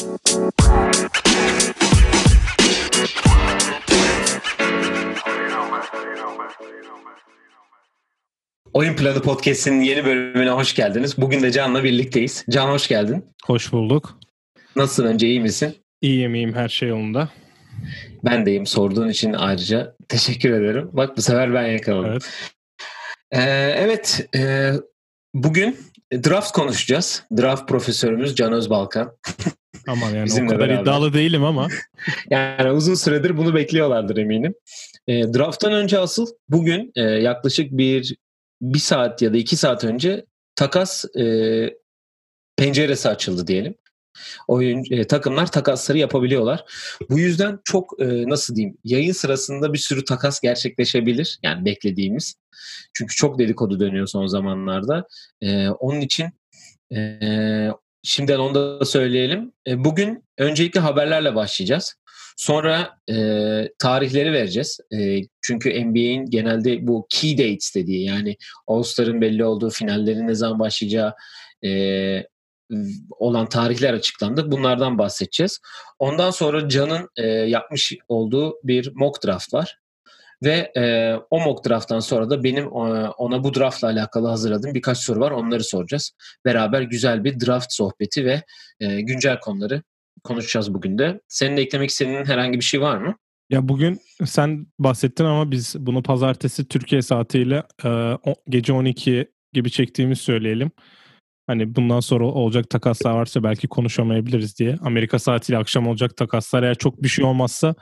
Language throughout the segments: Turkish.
Oyun Planı Podcast'in yeni bölümüne hoş geldiniz. Bugün de Can'la birlikteyiz. Can hoş geldin. Hoş bulduk. Nasılsın önce iyi misin? İyiyim iyiyim her şey yolunda. Ben deyim sorduğun için ayrıca teşekkür ederim. Bak bu sefer ben yakaladım. Evet, ee, evet e, bugün draft konuşacağız. Draft profesörümüz Can Özbalkan. Aman yani Bizimle o kadar beraber. iddialı değilim ama. yani uzun süredir bunu bekliyorlardır eminim. E, draft'tan önce asıl bugün e, yaklaşık bir bir saat ya da iki saat önce takas e, penceresi açıldı diyelim. Oyun e, takımlar takasları yapabiliyorlar. Bu yüzden çok e, nasıl diyeyim yayın sırasında bir sürü takas gerçekleşebilir. Yani beklediğimiz. Çünkü çok dedikodu dönüyor son zamanlarda. E, onun için e, şimdiden onu da söyleyelim. E, bugün öncelikle haberlerle başlayacağız. Sonra e, tarihleri vereceğiz. E, çünkü NBA'in genelde bu key dates dediği yani All-Star'ın belli olduğu finallerin ne zaman başlayacağı e, olan tarihler açıklandı. Bunlardan bahsedeceğiz. Ondan sonra Can'ın e, yapmış olduğu bir mock draft var. Ve e, o mock drafttan sonra da benim e, ona bu draftla alakalı hazırladığım birkaç soru var. Onları soracağız. Beraber güzel bir draft sohbeti ve e, güncel konuları konuşacağız bugün de. Senin de eklemek istediğin herhangi bir şey var mı? Ya bugün sen bahsettin ama biz bunu pazartesi Türkiye saatiyle e, gece 12 gibi çektiğimiz söyleyelim. Hani bundan sonra olacak takaslar varsa belki konuşamayabiliriz diye. Amerika saatiyle akşam olacak takaslar eğer çok bir şey olmazsa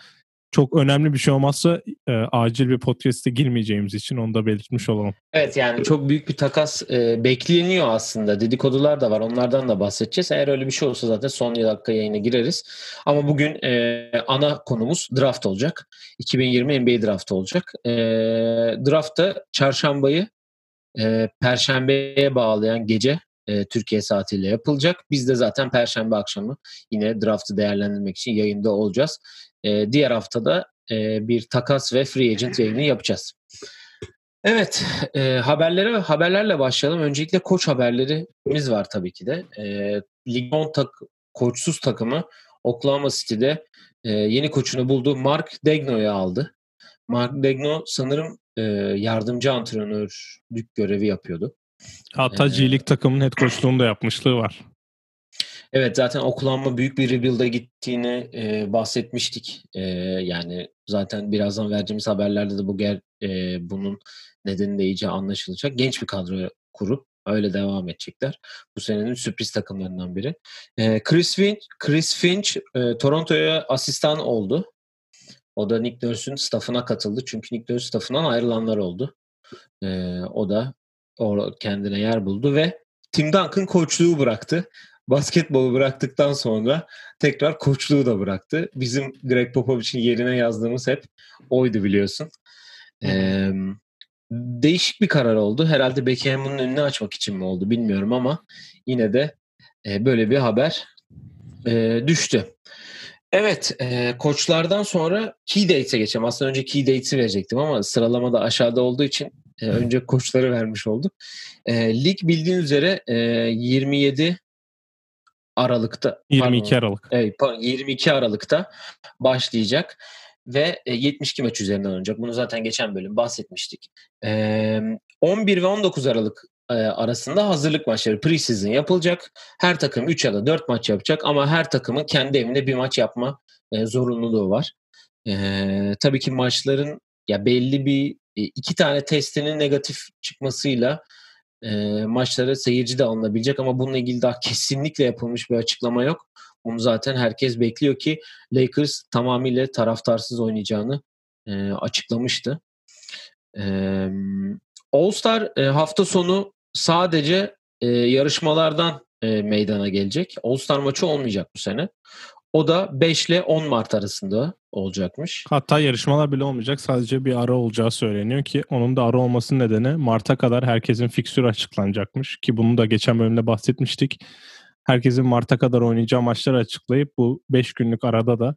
çok önemli bir şey olmazsa e, acil bir podcast'e girmeyeceğimiz için onu da belirtmiş olalım. Evet yani çok büyük bir takas e, bekleniyor aslında. Dedikodular da var. Onlardan da bahsedeceğiz. Eğer öyle bir şey olsa zaten son dakika yayına gireriz. Ama bugün e, ana konumuz draft olacak. 2020 NBA draft olacak. E, draftta çarşambayı e, perşembeye bağlayan gece e, Türkiye saatiyle yapılacak. Biz de zaten perşembe akşamı yine draftı değerlendirmek için yayında olacağız. E, diğer haftada e, bir takas ve free agent yayını yapacağız. Evet, e, haberlere haberlerle başlayalım. Öncelikle koç haberlerimiz var tabii ki de. E, Lig 10 tak, koçsuz takımı Oklahoma City'de e, yeni koçunu buldu. Mark Degno'yu aldı. Mark Degno sanırım e, yardımcı antrenörlük görevi yapıyordu. Hatta ee, G-League takımının head coachluğunu da yapmışlığı var. Evet zaten Oklahoma büyük bir rebuild'a gittiğini e, bahsetmiştik. E, yani zaten birazdan vereceğimiz haberlerde de bu ger, e, bunun nedeni de iyice anlaşılacak. Genç bir kadro kurup öyle devam edecekler. Bu senenin sürpriz takımlarından biri. E, Chris Finch, Chris Finch e, Toronto'ya asistan oldu. O da Nick Nurse'ün staffına katıldı. Çünkü Nick Nurse staffından ayrılanlar oldu. E, o da kendine yer buldu ve Tim Duncan koçluğu bıraktı basketbolu bıraktıktan sonra tekrar koçluğu da bıraktı. Bizim Greg Popovich'in yerine yazdığımız hep oydu biliyorsun. Ee, değişik bir karar oldu. Herhalde Beckham'ın önünü açmak için mi oldu bilmiyorum ama yine de e, böyle bir haber e, düştü. Evet, e, koçlardan sonra key dates'e geçelim. Aslında önce key dates'i verecektim ama sıralamada aşağıda olduğu için e, önce koçları vermiş olduk. E, lig bildiğin üzere e, 27 Aralık'ta 22 pardon, Aralık. Evet, 22 Aralık'ta başlayacak ve 72 e, maç üzerinden oynayacak. Bunu zaten geçen bölüm bahsetmiştik. 11 ve 19 Aralık e, arasında hazırlık maçları preseason yapılacak. Her takım 3 ya da 4 maç yapacak ama her takımın kendi evinde bir maç yapma e, zorunluluğu var. Tabii ki maçların ya belli bir iki tane testinin negatif çıkmasıyla e, maçlara seyirci de alınabilecek ama bununla ilgili daha kesinlikle yapılmış bir açıklama yok. Bunu zaten herkes bekliyor ki Lakers tamamıyla taraftarsız oynayacağını e, açıklamıştı. E, All-Star e, hafta sonu sadece e, yarışmalardan e, meydana gelecek. All-Star maçı olmayacak bu sene. O da 5 ile 10 Mart arasında olacakmış. Hatta yarışmalar bile olmayacak. Sadece bir ara olacağı söyleniyor ki onun da ara olmasının nedeni Mart'a kadar herkesin fiksürü açıklanacakmış. Ki bunu da geçen bölümde bahsetmiştik. Herkesin Mart'a kadar oynayacağı maçları açıklayıp bu 5 günlük arada da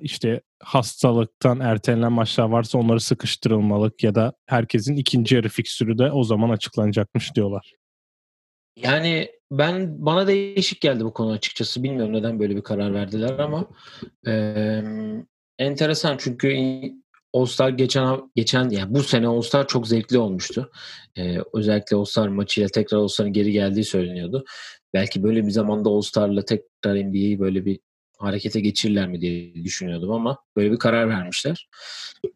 işte hastalıktan ertelenen maçlar varsa onları sıkıştırılmalık ya da herkesin ikinci yarı fiksürü de o zaman açıklanacakmış diyorlar. Yani ben bana değişik geldi bu konu açıkçası. Bilmiyorum neden böyle bir karar verdiler ama e, enteresan çünkü All-Star geçen geçen yani bu sene All-Star çok zevkli olmuştu. Ee, özellikle All-Star maçıyla tekrar All-Star'ın geri geldiği söyleniyordu. Belki böyle bir zamanda All-Star'la tekrar NBA'yi böyle bir harekete geçirirler mi diye düşünüyordum ama böyle bir karar vermişler.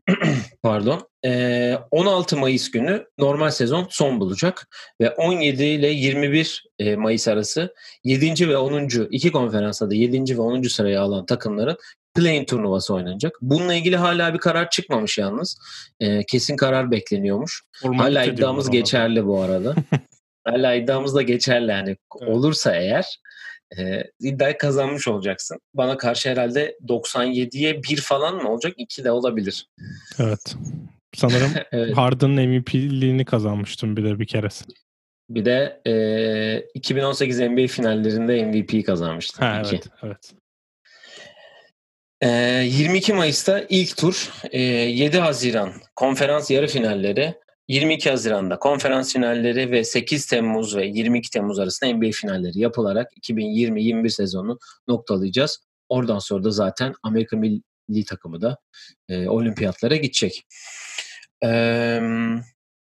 Pardon. Ee, 16 Mayıs günü normal sezon son bulacak ve 17 ile 21 e, Mayıs arası 7. ve 10. iki konferansta da 7. ve 10. sıraya alan takımların play turnuvası oynanacak. Bununla ilgili hala bir karar çıkmamış yalnız. Ee, kesin karar bekleniyormuş. Formalite hala iddiamız geçerli bu arada. hala iddiamız da geçerli yani. Evet. Olursa eğer e, iddiayı kazanmış olacaksın. Bana karşı herhalde 97'ye 1 falan mı olacak? 2 de olabilir. Evet. Sanırım evet. Harden'ın MVP'liğini kazanmıştım bir de bir keresi. Bir de e, 2018 NBA finallerinde MVP kazanmıştım. Ha, evet, evet. E, 22 Mayıs'ta ilk tur, e, 7 Haziran konferans yarı finalleri, 22 Haziran'da konferans finalleri ve 8 Temmuz ve 22 Temmuz arasında NBA finalleri yapılarak 2020-21 sezonunu noktalayacağız. Oradan sonra da zaten Amerika milli takımı da e, olimpiyatlara gidecek. E,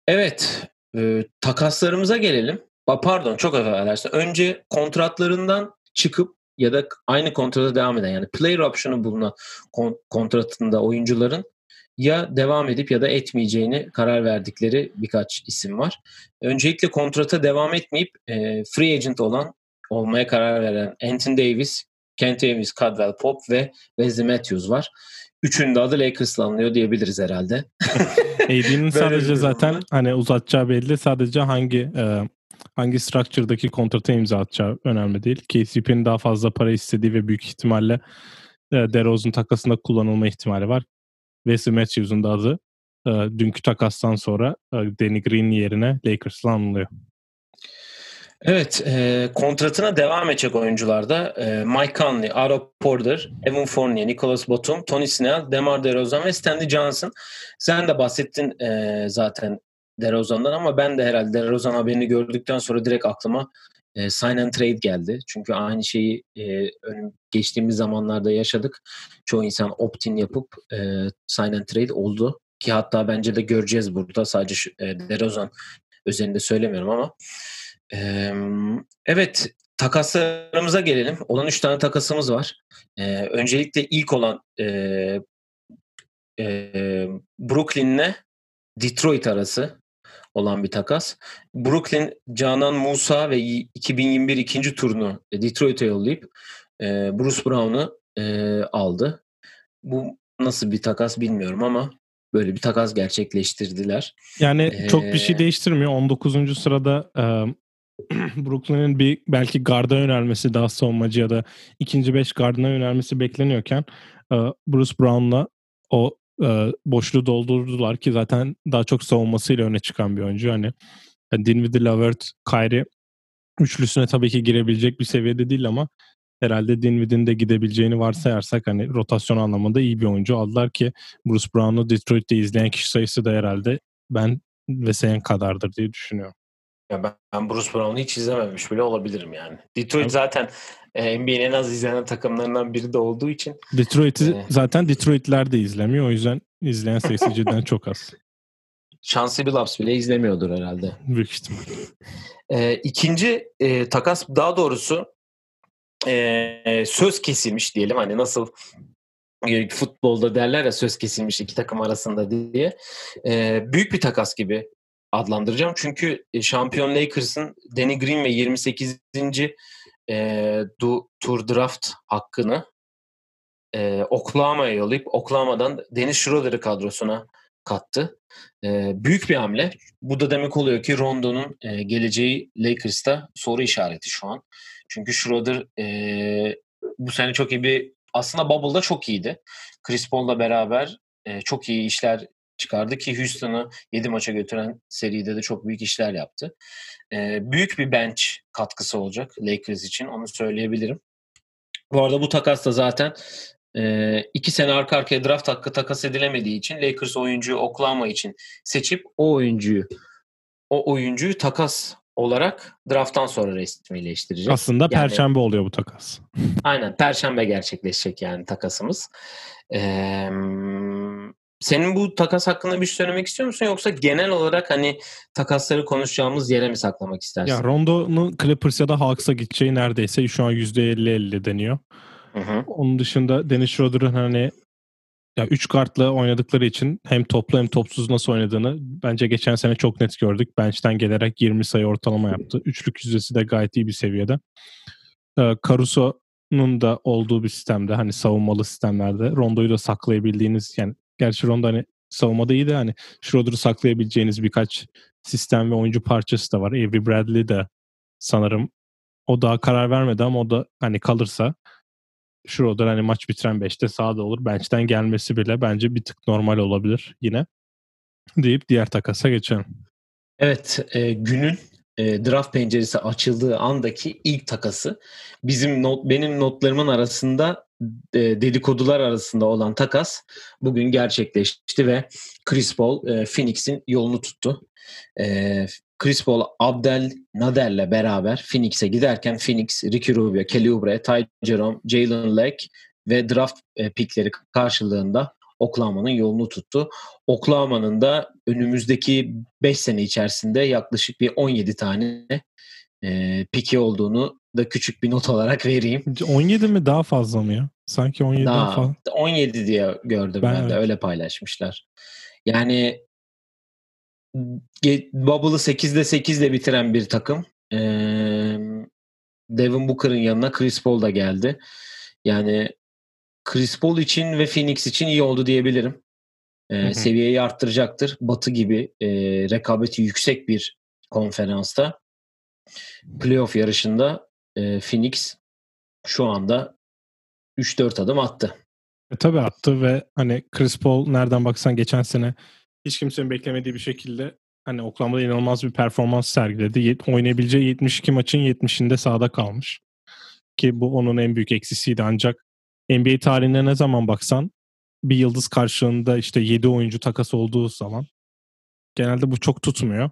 evet, e, takaslarımıza gelelim. Pardon, çok affedersin. Önce kontratlarından çıkıp ya da aynı kontrata devam eden yani player option'u bulunan kontratında oyuncuların ya devam edip ya da etmeyeceğini karar verdikleri birkaç isim var. Öncelikle kontrata devam etmeyip e, free agent olan olmaya karar veren Anthony Davis, Kent Davis, Cadwell Pop ve Wesley Matthews var. Üçünün de adı Lakers'la anılıyor diyebiliriz herhalde. AD'nin sadece zaten hani uzatacağı belli. Sadece hangi e, hangi structure'daki kontrata imza atacağı önemli değil. KCP'nin daha fazla para istediği ve büyük ihtimalle e, DeRozan takasında kullanılma ihtimali var. Wesley Matthews'un da adı e, dünkü takastan sonra e, Danny Green yerine Lakers'la anılıyor. Evet, e, kontratına devam edecek oyuncularda e, Mike Conley, Aro Porter, Evan Fournier, Nicholas Batum, Tony Snell, DeMar DeRozan ve Stanley Johnson. Sen de bahsettin e, zaten DeRozan'dan ama ben de herhalde DeRozan haberini gördükten sonra direkt aklıma e, sign and trade geldi. Çünkü aynı şeyi e, geçtiğimiz zamanlarda yaşadık. Çoğu insan opt-in yapıp e, sign and trade oldu. Ki hatta bence de göreceğiz burada. Sadece e, DeRozan özelinde söylemiyorum ama. E, evet takaslarımıza gelelim. Olan 3 tane takasımız var. E, öncelikle ilk olan e, e, Brooklyn'le Detroit arası olan bir takas. Brooklyn Canan Musa ve 2021 ikinci turunu Detroit'e yollayıp e, Bruce Brown'u e, aldı. Bu nasıl bir takas bilmiyorum ama böyle bir takas gerçekleştirdiler. Yani ee, çok bir şey değiştirmiyor. 19. sırada e, Brooklyn'in bir belki garda yönelmesi daha savunmacı ya da ikinci beş gardına yönelmesi bekleniyorken e, Bruce Brown'la o e, boşluğu doldurdular ki zaten daha çok savunmasıyla öne çıkan bir oyuncu. Hani Dinwiddie, Lavert, Kyrie üçlüsüne tabii ki girebilecek bir seviyede değil ama herhalde Dinwiddie'nin de gidebileceğini varsayarsak hani rotasyon anlamında iyi bir oyuncu aldılar ki Bruce Brown'u Detroit'te izleyen kişi sayısı da herhalde ben ve senin kadardır diye düşünüyorum. Ya ben, ben Bruce Brown'u hiç izlememiş bile olabilirim yani. Detroit zaten e, NBA'nin en az izlenen takımlarından biri de olduğu için. Detroit'i e, zaten Detroit'ler de izlemiyor. O yüzden izleyen sayısı cidden çok az. Chauncey Billups bile izlemiyordur herhalde. Büyük ihtimal. E, ikinci e, takas daha doğrusu e, söz kesilmiş diyelim. Hani nasıl e, futbolda derler ya söz kesilmiş iki takım arasında diye. E, büyük bir takas gibi adlandıracağım. Çünkü e, şampiyon Lakers'ın Danny Green ve 28. E, du, tur draft hakkını e, Oklahoma'ya yollayıp Oklahoma'dan Dennis Schroeder'ı kadrosuna kattı. E, büyük bir hamle. Bu da demek oluyor ki Rondo'nun e, geleceği Lakers'ta soru işareti şu an. Çünkü Schroeder e, bu sene çok iyi bir aslında Bubble'da çok iyiydi. Chris Paul'la beraber e, çok iyi işler çıkardı ki Houston'ı 7 maça götüren seride de çok büyük işler yaptı. E, büyük bir bench katkısı olacak Lakers için onu söyleyebilirim. Bu arada bu takas da zaten e, iki sene arka arkaya draft hakkı takas edilemediği için Lakers oyuncuyu Oklahoma için seçip o oyuncuyu o oyuncuyu takas olarak drafttan sonra resmileştirecek. Aslında yani, perşembe oluyor bu takas. Aynen perşembe gerçekleşecek yani takasımız. Ee, senin bu takas hakkında bir şey söylemek istiyor musun yoksa genel olarak hani takasları konuşacağımız yere mi saklamak istersin? Ya Rondo'nun Clippers ya da Hawks'a gideceği neredeyse şu an %50-50 deniyor. Hı hı. Onun dışında Dennis Schroeder'ın hani ya üç kartla oynadıkları için hem toplu hem topsuz nasıl oynadığını bence geçen sene çok net gördük. Bench'ten gelerek 20 sayı ortalama yaptı. Üçlük yüzdesi de gayet iyi bir seviyede. Ee, Caruso'nun da olduğu bir sistemde hani savunmalı sistemlerde Rondo'yu da saklayabildiğiniz yani gerçi Rondo hani savunmada iyi de hani Schroeder'ı saklayabileceğiniz birkaç sistem ve oyuncu parçası da var. Avery Bradley de sanırım o daha karar vermedi ama o da hani kalırsa Schroeder hani maç bitiren 5'te sağda olur. Bench'ten gelmesi bile bence bir tık normal olabilir yine. Deyip diğer takasa geçelim. Evet e, günün e, draft penceresi açıldığı andaki ilk takası bizim not benim notlarımın arasında e, dedikodular arasında olan takas bugün gerçekleşti ve Chris Paul e, Phoenix'in yolunu tuttu. Chris Paul Abdel Nader'le beraber Phoenix'e giderken Phoenix, Ricky Rubio, Kelly Oubre, Ty Jerome, Jalen Leck ve draft e, pickleri karşılığında Oklahoma'nın yolunu tuttu. Oklahoma'nın da önümüzdeki 5 sene içerisinde yaklaşık bir 17 tane e, piki olduğunu da küçük bir not olarak vereyim. 17 mi daha fazla mı ya? Sanki 17 daha, daha fazla. 17 diye gördüm ben, ben evet. de öyle paylaşmışlar. Yani Bubble'ı 8'de 8 ile bitiren bir takım. Ee, Devin Booker'ın yanına Chris Paul da geldi. Yani Chris Paul için ve Phoenix için iyi oldu diyebilirim. Ee, Seviyeyi arttıracaktır. Batı gibi e, rekabeti yüksek bir konferansta playoff yarışında e, Phoenix şu anda 3-4 adım attı. E, tabii attı ve hani Chris Paul nereden baksan geçen sene hiç kimsenin beklemediği bir şekilde hani Oklahoma'da inanılmaz bir performans sergiledi. Oynayabileceği 72 maçın 70'inde sahada kalmış. Ki bu onun en büyük eksisiydi ancak NBA tarihine ne zaman baksan bir yıldız karşılığında işte 7 oyuncu takas olduğu zaman genelde bu çok tutmuyor.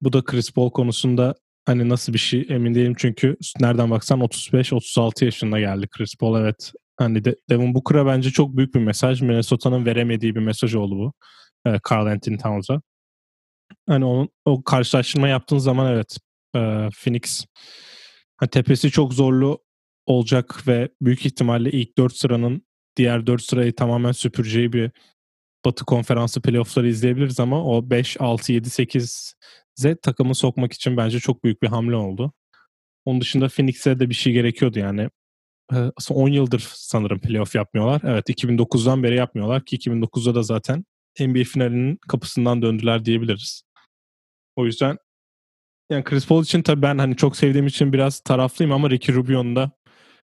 Bu da Chris Paul konusunda hani nasıl bir şey emin değilim çünkü nereden baksan 35-36 yaşında geldi Chris Paul evet. Hani de, Devin Booker'a bence çok büyük bir mesaj. Minnesota'nın veremediği bir mesaj oldu bu. E, Carl Anthony Towns'a. Hani onun, o karşılaştırma yaptığın zaman evet e, Phoenix hani tepesi çok zorlu olacak ve büyük ihtimalle ilk 4 sıranın diğer 4 sırayı tamamen süpüreceği bir Batı konferansı playoff'ları izleyebiliriz ama o 5, 6, 7, 8'e takımı sokmak için bence çok büyük bir hamle oldu. Onun dışında Phoenix'e de bir şey gerekiyordu yani. 10 yıldır sanırım playoff yapmıyorlar. Evet 2009'dan beri yapmıyorlar ki 2009'da da zaten NBA finalinin kapısından döndüler diyebiliriz. O yüzden yani Chris Paul için tabii ben hani çok sevdiğim için biraz taraflıyım ama Ricky Rubio'nun da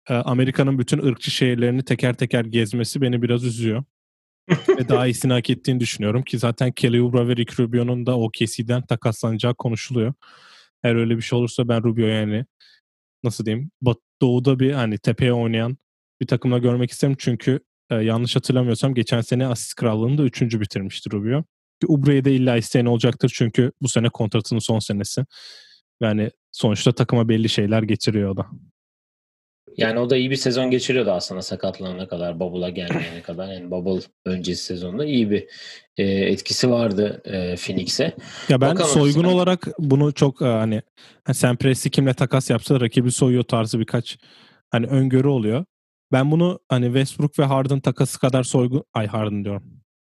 Amerika'nın bütün ırkçı şehirlerini teker teker gezmesi beni biraz üzüyor. ve daha iyisini hak ettiğini düşünüyorum ki zaten Kelly Oubre ve Ricky Rubio'nun da OKC'den takaslanacağı konuşuluyor. Eğer öyle bir şey olursa ben Rubio yani nasıl diyeyim doğuda bir hani tepeye oynayan bir takımla görmek isterim çünkü e, yanlış hatırlamıyorsam geçen sene asist krallığında üçüncü bitirmişti Rubio. Ubre'ye de illa isteyen olacaktır çünkü bu sene kontratının son senesi. Yani sonuçta takıma belli şeyler getiriyor o da. Yani o da iyi bir sezon geçiriyordu aslında sakatlanana kadar, Bubble'a gelmeyene kadar. Yani Bubble öncesi sezonda iyi bir e, etkisi vardı e, Phoenix'e. Ya ben Bakalım soygun sen... olarak bunu çok e, hani Sam Presti kimle takas yapsa rakibi soyuyor tarzı birkaç hani öngörü oluyor. Ben bunu hani Westbrook ve Harden takası kadar soygun... Ay Harden diyorum.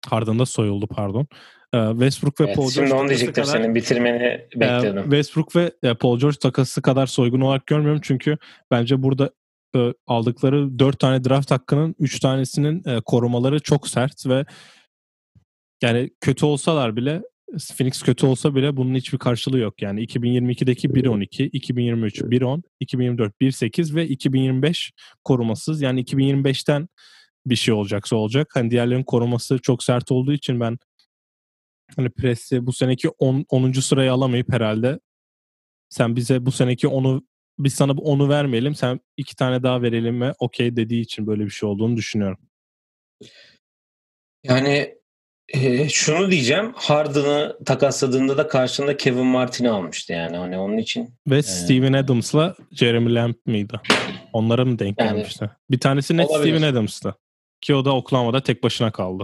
Harden da soyuldu pardon. Ee, Westbrook ve evet, Paul George Şimdi onu diyecektim kadar, senin bitirmeni e, bekledim. Westbrook ve e, Paul George takası kadar soygun olarak görmüyorum çünkü bence burada e, aldıkları 4 tane draft hakkının 3 tanesinin korumaları çok sert ve yani kötü olsalar bile Phoenix kötü olsa bile bunun hiçbir karşılığı yok. Yani 2022'deki 1.12, 2023 1.10, 2024 1.8 ve 2025 korumasız. Yani 2025'ten bir şey olacaksa olacak. Hani diğerlerinin koruması çok sert olduğu için ben hani Presi bu seneki 10. 10. sırayı alamayıp herhalde sen bize bu seneki onu biz sana onu vermeyelim sen iki tane daha verelim ve okey dediği için böyle bir şey olduğunu düşünüyorum. Yani E, şunu diyeceğim. Harden'ı takasladığında da karşında Kevin Martin'i almıştı yani. Hani onun için. Ve e, Steven Adams'la Jeremy Lamb mıydı? Onlara mı denk yani, gelmişti? Bir tanesi net olabilir. Steven Adams'tı. Ki o da Oklahoma'da tek başına kaldı.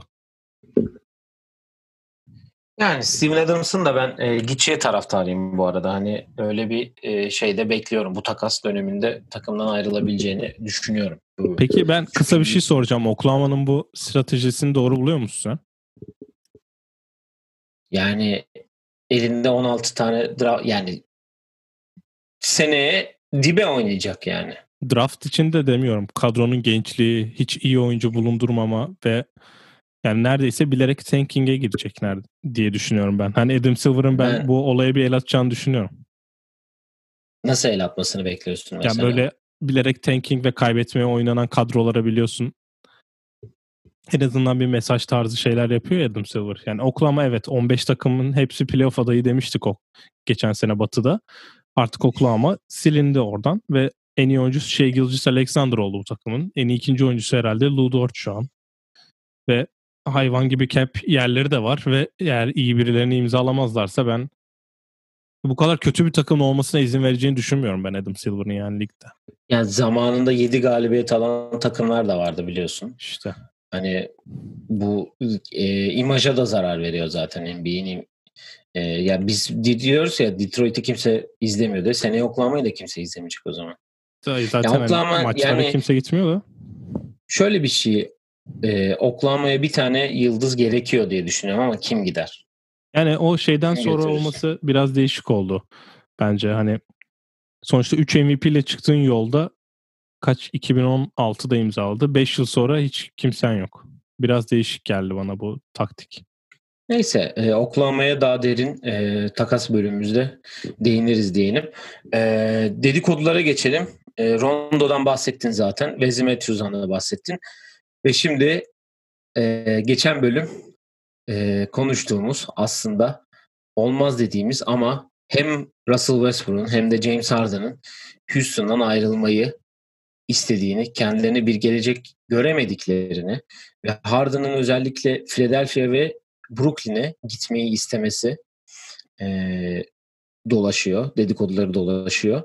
Yani Steven Adams'ın da ben e, Gitçi'ye taraftarıyım bu arada. Hani öyle bir e, şeyde bekliyorum. Bu takas döneminde takımdan ayrılabileceğini düşünüyorum. Peki ben kısa bir şey soracağım. Oklahoma'nın bu stratejisini doğru buluyor musun sen? Yani elinde 16 tane dra- yani seneye dibe oynayacak yani. Draft için de demiyorum. Kadronun gençliği, hiç iyi oyuncu bulundurmama ve yani neredeyse bilerek tanking'e girecek nerede diye düşünüyorum ben. Hani Adam Silver'ın ben, ben bu olaya bir el atacağını düşünüyorum. Nasıl el atmasını bekliyorsun mesela? Yani böyle bilerek tanking ve kaybetmeye oynanan kadrolara biliyorsun en azından bir mesaj tarzı şeyler yapıyor Adam Silver. Yani Oklahoma evet 15 takımın hepsi playoff adayı demiştik o geçen sene Batı'da. Artık Oklahoma silindi oradan ve en iyi oyuncusu Shea Gilgis Alexander oldu bu takımın. En iyi ikinci oyuncusu herhalde Lou Dort şu an. Ve hayvan gibi cap yerleri de var ve eğer iyi birilerini imzalamazlarsa ben bu kadar kötü bir takım olmasına izin vereceğini düşünmüyorum ben Adam Silver'ın yani ligde. Yani zamanında 7 galibiyet alan takımlar da vardı biliyorsun. İşte. Hani bu e, imaja da zarar veriyor zaten NBA'nin. E, yani biz diyoruz ya Detroit'i kimse izlemiyor da seneye Oklahoma'yı da kimse izlemeyecek o zaman. Zaten yani Oklahoma, hani maçlara yani, kimse gitmiyor da. Şöyle bir şey e, Oklahoma'ya bir tane yıldız gerekiyor diye düşünüyorum ama kim gider? Yani o şeyden kim sonra getirir? olması biraz değişik oldu bence. Hani sonuçta 3 MVP ile çıktığın yolda kaç 2016'da imzaladı. 5 yıl sonra hiç kimsen yok. Biraz değişik geldi bana bu taktik. Neyse e, Oklahoma'ya daha derin e, takas bölümümüzde değiniriz diyelim. E, dedikodulara geçelim. E, Rondo'dan bahsettin zaten. Vezim Matthews'dan da bahsettin. Ve şimdi e, geçen bölüm e, konuştuğumuz aslında olmaz dediğimiz ama hem Russell Westbrook'un hem de James Harden'ın Houston'dan ayrılmayı istediğini, kendilerine bir gelecek göremediklerini ve Harden'ın özellikle Philadelphia ve Brooklyn'e gitmeyi istemesi e, dolaşıyor. Dedikoduları dolaşıyor.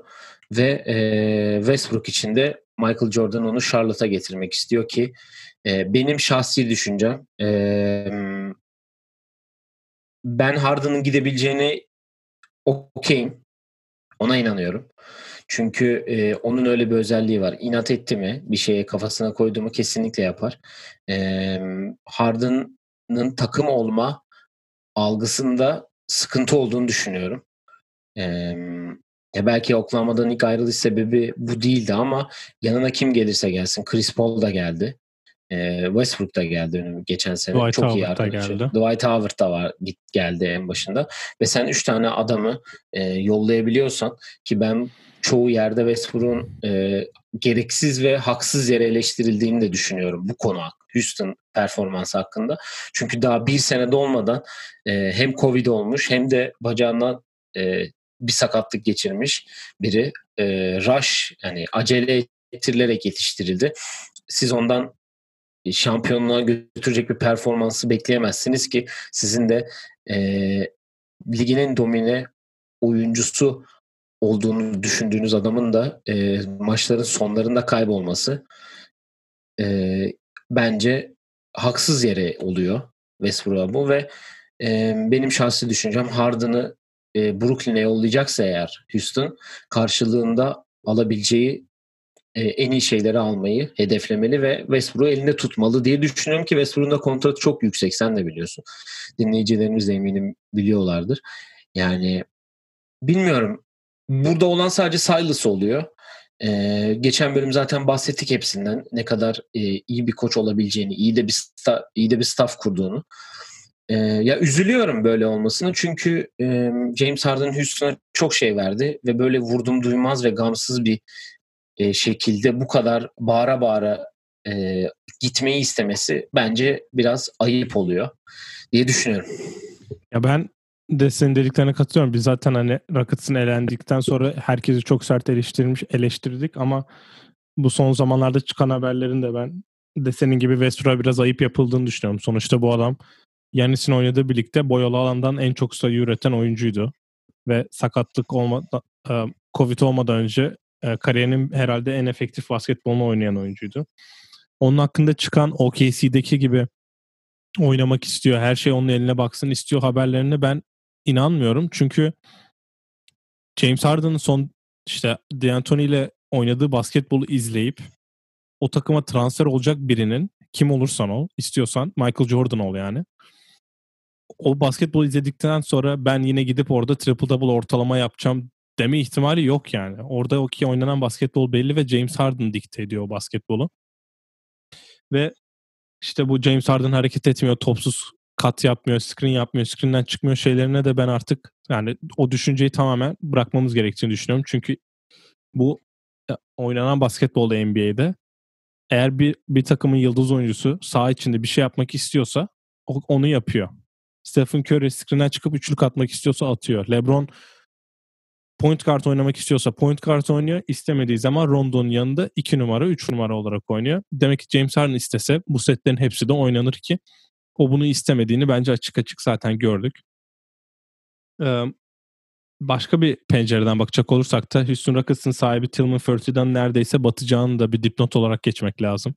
Ve e, Westbrook için de Michael Jordan onu Charlotte'a getirmek istiyor ki e, benim şahsi düşüncem e, ben Harden'ın gidebileceğini okeyim. Ona inanıyorum. Çünkü e, onun öyle bir özelliği var. İnat etti mi, bir şeye kafasına koydu mu kesinlikle yapar. E, Harden'ın takım olma algısında sıkıntı olduğunu düşünüyorum. E, ya belki Oklahoma'dan ilk ayrılış sebebi bu değildi ama yanına kim gelirse gelsin. Chris Paul da geldi. E, Westbrook da geldi geçen sene. Dwight Çok Howard iyi arkadaşı. Geldi. Dwight Howard da var git geldi en başında. Ve sen üç tane adamı e, yollayabiliyorsan ki ben çoğu yerde Westbrook'un e, gereksiz ve haksız yere eleştirildiğini de düşünüyorum bu konu Houston performansı hakkında. Çünkü daha bir sene dolmadan e, hem Covid olmuş hem de bacağından e, bir sakatlık geçirmiş biri. E, rush yani acele ettirilerek yetiştirildi. Siz ondan şampiyonluğa götürecek bir performansı bekleyemezsiniz ki sizin de e, liginin domine oyuncusu olduğunu düşündüğünüz adamın da e, maçların sonlarında kaybolması e, bence haksız yere oluyor Westbrook'a bu ve e, benim şahsi düşüncem Harden'ı e, Brooklyn'e yollayacaksa eğer Houston karşılığında alabileceği e, en iyi şeyleri almayı hedeflemeli ve Westbrook'u elinde tutmalı diye düşünüyorum ki Westbrook'un da kontratı çok yüksek sen de biliyorsun. Dinleyicilerimiz de eminim biliyorlardır. Yani bilmiyorum Burada olan sadece Silas oluyor. Ee, geçen bölüm zaten bahsettik hepsinden ne kadar e, iyi bir koç olabileceğini, iyi de bir sta, iyi de bir staff kurduğunu. Ee, ya üzülüyorum böyle olmasını çünkü e, James Harden Houston'a çok şey verdi ve böyle vurdum duymaz ve gamsız bir e, şekilde bu kadar bağıra bağıra e, gitmeyi istemesi bence biraz ayıp oluyor diye düşünüyorum. Ya ben de senin dediklerine katılıyorum. Biz zaten hani Rockets'ın elendikten sonra herkesi çok sert eleştirmiş, eleştirdik ama bu son zamanlarda çıkan haberlerin de ben de senin gibi Westbrook'a biraz ayıp yapıldığını düşünüyorum. Sonuçta bu adam Yanis'in oynadığı birlikte boyalı alandan en çok sayı üreten oyuncuydu. Ve sakatlık olmadan, e, Covid olmadan önce e, kariyerinin herhalde en efektif basketbolunu oynayan oyuncuydu. Onun hakkında çıkan OKC'deki gibi oynamak istiyor, her şey onun eline baksın istiyor haberlerine ben inanmıyorum. Çünkü James Harden'ın son işte D'Antoni ile oynadığı basketbolu izleyip o takıma transfer olacak birinin kim olursan ol, istiyorsan Michael Jordan ol yani. O basketbol izledikten sonra ben yine gidip orada triple double ortalama yapacağım deme ihtimali yok yani. Orada o ki oynanan basketbol belli ve James Harden dikte ediyor o basketbolu. Ve işte bu James Harden hareket etmiyor, topsuz kat yapmıyor, screen yapmıyor, screen'den çıkmıyor şeylerine de ben artık yani o düşünceyi tamamen bırakmamız gerektiğini düşünüyorum. Çünkü bu oynanan basketbolda NBA'de eğer bir bir takımın yıldız oyuncusu saha içinde bir şey yapmak istiyorsa onu yapıyor. Stephen Curry screen'den çıkıp üçlük atmak istiyorsa atıyor. LeBron point guard oynamak istiyorsa point guard oynuyor. İstemediği zaman Rondo'nun yanında 2 numara 3 numara olarak oynuyor. Demek ki James Harden istese bu setlerin hepsi de oynanır ki o bunu istemediğini bence açık açık zaten gördük. Ee, başka bir pencereden bakacak olursak da Houston Rockets'ın sahibi Tillman Fertitt'den neredeyse batacağını da bir dipnot olarak geçmek lazım.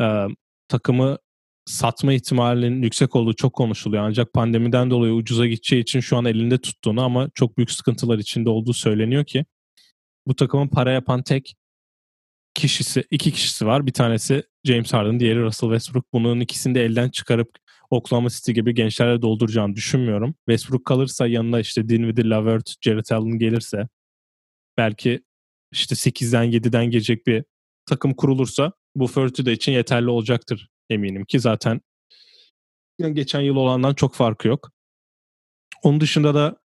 Ee, takımı satma ihtimalinin yüksek olduğu çok konuşuluyor. Ancak pandemiden dolayı ucuza gideceği için şu an elinde tuttuğunu ama çok büyük sıkıntılar içinde olduğu söyleniyor ki bu takımın para yapan tek kişisi, iki kişisi var. Bir tanesi James Harden, diğeri Russell Westbrook. Bunun ikisini de elden çıkarıp Oklahoma City gibi gençlerle dolduracağını düşünmüyorum. Westbrook kalırsa yanına işte Dinwiddie, Lavert, Jarrett Allen gelirse belki işte 8'den 7'den gelecek bir takım kurulursa bu Fertitta için yeterli olacaktır eminim ki zaten geçen yıl olandan çok farkı yok. Onun dışında da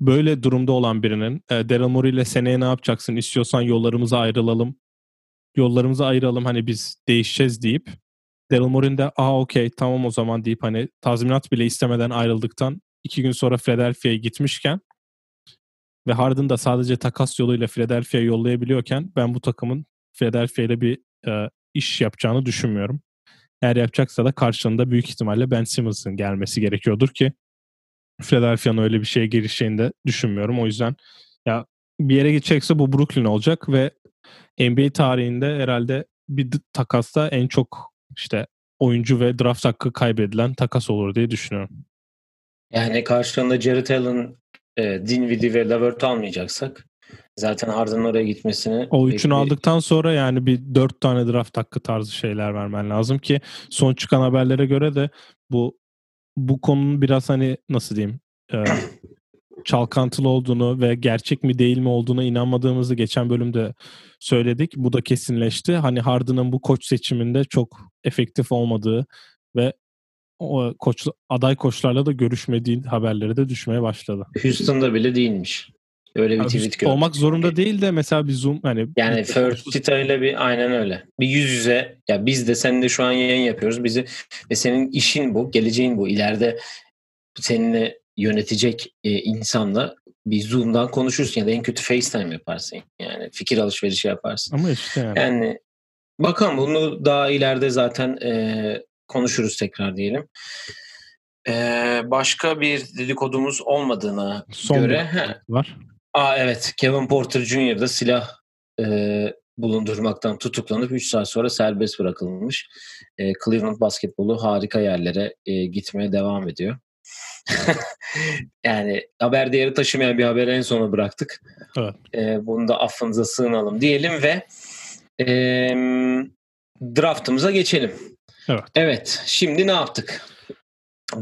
böyle durumda olan birinin e, Daryl Morey ile seneye ne yapacaksın istiyorsan yollarımıza ayrılalım yollarımızı ayıralım hani biz değişeceğiz deyip Daryl Morey'in de aa okey tamam o zaman deyip hani tazminat bile istemeden ayrıldıktan iki gün sonra Philadelphia'ya gitmişken ve Harden da sadece takas yoluyla Philadelphia'ya yollayabiliyorken ben bu takımın Philadelphia bir e, iş yapacağını düşünmüyorum. Eğer yapacaksa da karşılığında büyük ihtimalle Ben Simmons'ın gelmesi gerekiyordur ki Philadelphia'nın öyle bir şeye girişeceğini de düşünmüyorum. O yüzden ya bir yere gidecekse bu Brooklyn olacak ve NBA tarihinde herhalde bir takasta en çok işte oyuncu ve draft hakkı kaybedilen takas olur diye düşünüyorum. Yani karşılığında Jared Allen, e, Dinwiddie ve Lavert almayacaksak zaten Harden'ın oraya gitmesini... O üçünü bekli... aldıktan sonra yani bir dört tane draft hakkı tarzı şeyler vermen lazım ki son çıkan haberlere göre de bu bu konunun biraz hani nasıl diyeyim e, çalkantılı olduğunu ve gerçek mi değil mi olduğuna inanmadığımızı geçen bölümde söyledik. Bu da kesinleşti. Hani Harden'ın bu koç seçiminde çok efektif olmadığı ve o koç aday koçlarla da görüşmediği haberleri de düşmeye başladı. Houston'da bile değilmiş. Öyle bir tweet gördüm. Olmak zorunda değil de mesela bir Zoom hani yani Fertita ile bir aynen öyle. Bir yüz yüze ya biz de seninle şu an yayın yapıyoruz. Bizi ve senin işin bu, geleceğin bu. İleride seninle yönetecek e, insanla bir Zoom'dan konuşursun ya da en kötü FaceTime yaparsın. Yani fikir alışverişi yaparsın. Ama işte yani. yani bakalım bunu daha ileride zaten e, konuşuruz tekrar diyelim. E, başka bir dedikodumuz olmadığına Son göre he, var. Aa evet Kevin Porter Jr. da silah e, bulundurmaktan tutuklanıp 3 saat sonra serbest bırakılmış. E, Cleveland basketbolu harika yerlere e, gitmeye devam ediyor. yani haber değeri taşımayan bir haberi en sona bıraktık. Evet. E, bunu da affınıza sığınalım diyelim ve e, draftımıza geçelim. Evet. Evet. Şimdi ne yaptık?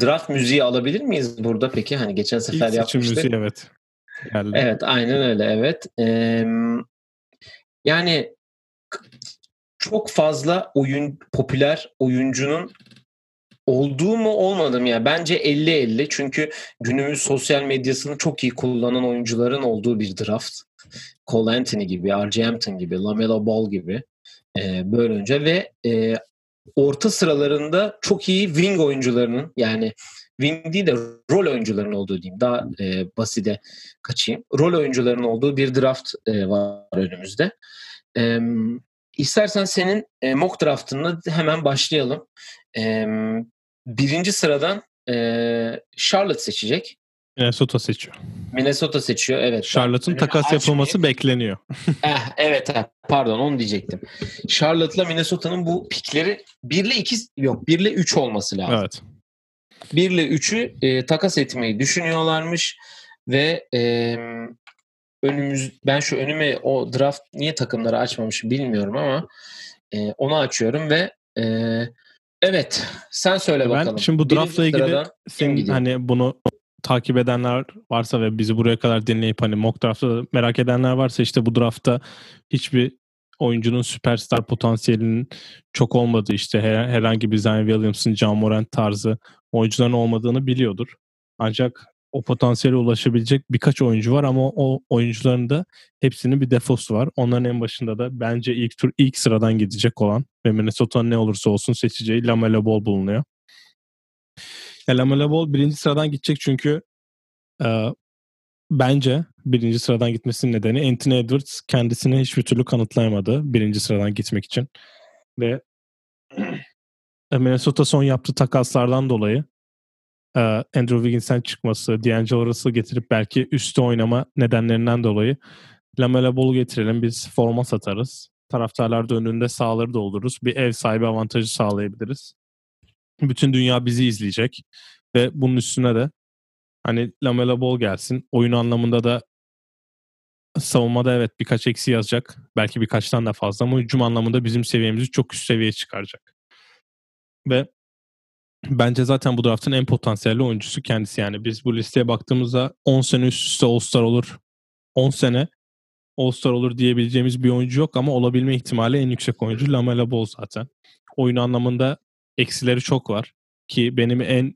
Draft müziği alabilir miyiz burada peki? Hani geçen sefer İlk yapmıştık. müziği evet. Geldi. Evet aynen öyle evet. Ee, yani çok fazla oyun popüler oyuncunun olduğu mu olmadı mı ya? Bence 50-50 çünkü günümüz sosyal medyasını çok iyi kullanan oyuncuların olduğu bir draft. Cole Anthony gibi, R.J. Hampton gibi, LaMelo Ball gibi e, böyle önce ve e, orta sıralarında çok iyi wing oyuncularının yani değil de rol oyuncularının olduğu diyeyim daha e, basite kaçayım. Rol oyuncularının olduğu bir draft e, var önümüzde. E, istersen senin e, mock draftında hemen başlayalım. E, birinci sıradan e, Charlotte seçecek. Minnesota seçiyor. Minnesota seçiyor evet. Charlotte'un takas yapılması bekleniyor. eh, evet eh, pardon onu diyecektim. Charlotte'la Minnesota'nın bu pikleri 1 ile 2 yok 1 ile 3 olması lazım. Evet. 1 ile 3'ü e, takas etmeyi düşünüyorlarmış ve e, önümüz ben şu önüme o draft niye takımları açmamışım bilmiyorum ama e, onu açıyorum ve e, evet sen söyle bakalım. Ben şimdi bu draftla ilgili senin hani bunu takip edenler varsa ve bizi buraya kadar dinleyip hani mock draft'ta merak edenler varsa işte bu draftta hiçbir oyuncunun süperstar potansiyelinin çok olmadığı işte her, herhangi bir Zion Williamson, John Morant tarzı oyuncuların olmadığını biliyordur. Ancak o potansiyele ulaşabilecek birkaç oyuncu var ama o oyuncuların da hepsinin bir defosu var. Onların en başında da bence ilk tur ilk sıradan gidecek olan ve Minnesota'nın ne olursa olsun seçeceği Lamelo Ball bulunuyor. Ya Lamelo Ball birinci sıradan gidecek çünkü e, bence birinci sıradan gitmesinin nedeni Anthony Edwards kendisini hiçbir türlü kanıtlayamadı birinci sıradan gitmek için. Ve Minnesota son yaptığı takaslardan dolayı e, Andrew Wiggins'ten çıkması, D'Angelo Russell getirip belki üstte oynama nedenlerinden dolayı Lamelo Ball'u getirelim biz forma satarız. Taraftarlar da önünde sağları doldururuz. Bir ev sahibi avantajı sağlayabiliriz. Bütün dünya bizi izleyecek. Ve bunun üstüne de hani Lamelo Ball gelsin. Oyun anlamında da savunmada evet birkaç eksi yazacak. Belki birkaçtan da fazla ama hücum anlamında bizim seviyemizi çok üst seviyeye çıkaracak. Ve bence zaten bu draftın en potansiyelli oyuncusu kendisi. Yani biz bu listeye baktığımızda 10 sene üst üste All-Star olur. 10 sene All-Star olur diyebileceğimiz bir oyuncu yok ama olabilme ihtimali en yüksek oyuncu Lamelo Ball zaten. Oyun anlamında eksileri çok var ki benim en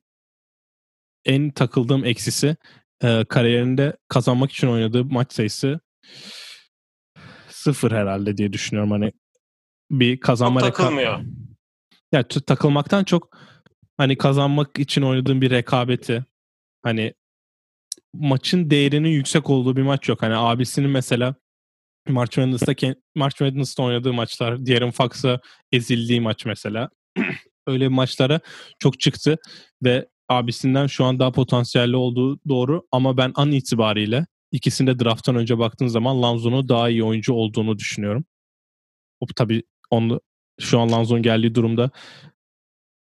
en takıldığım eksisi e, kariyerinde kazanmak için oynadığı maç sayısı sıfır herhalde diye düşünüyorum. Hani bir kazanma çok takılmıyor. Yani takılmaktan çok hani kazanmak için oynadığım bir rekabeti hani maçın değerinin yüksek olduğu bir maç yok. Hani abisinin mesela March Madness'ta March Madness'ta oynadığı maçlar, diğerin Fox'a ezildiği maç mesela. Öyle maçlara çok çıktı ve abisinden şu an daha potansiyelli olduğu doğru ama ben an itibariyle ikisinde drafttan önce baktığın zaman Lanzo'nun daha iyi oyuncu olduğunu düşünüyorum. O tabii onu şu an Lanzo'nun geldiği durumda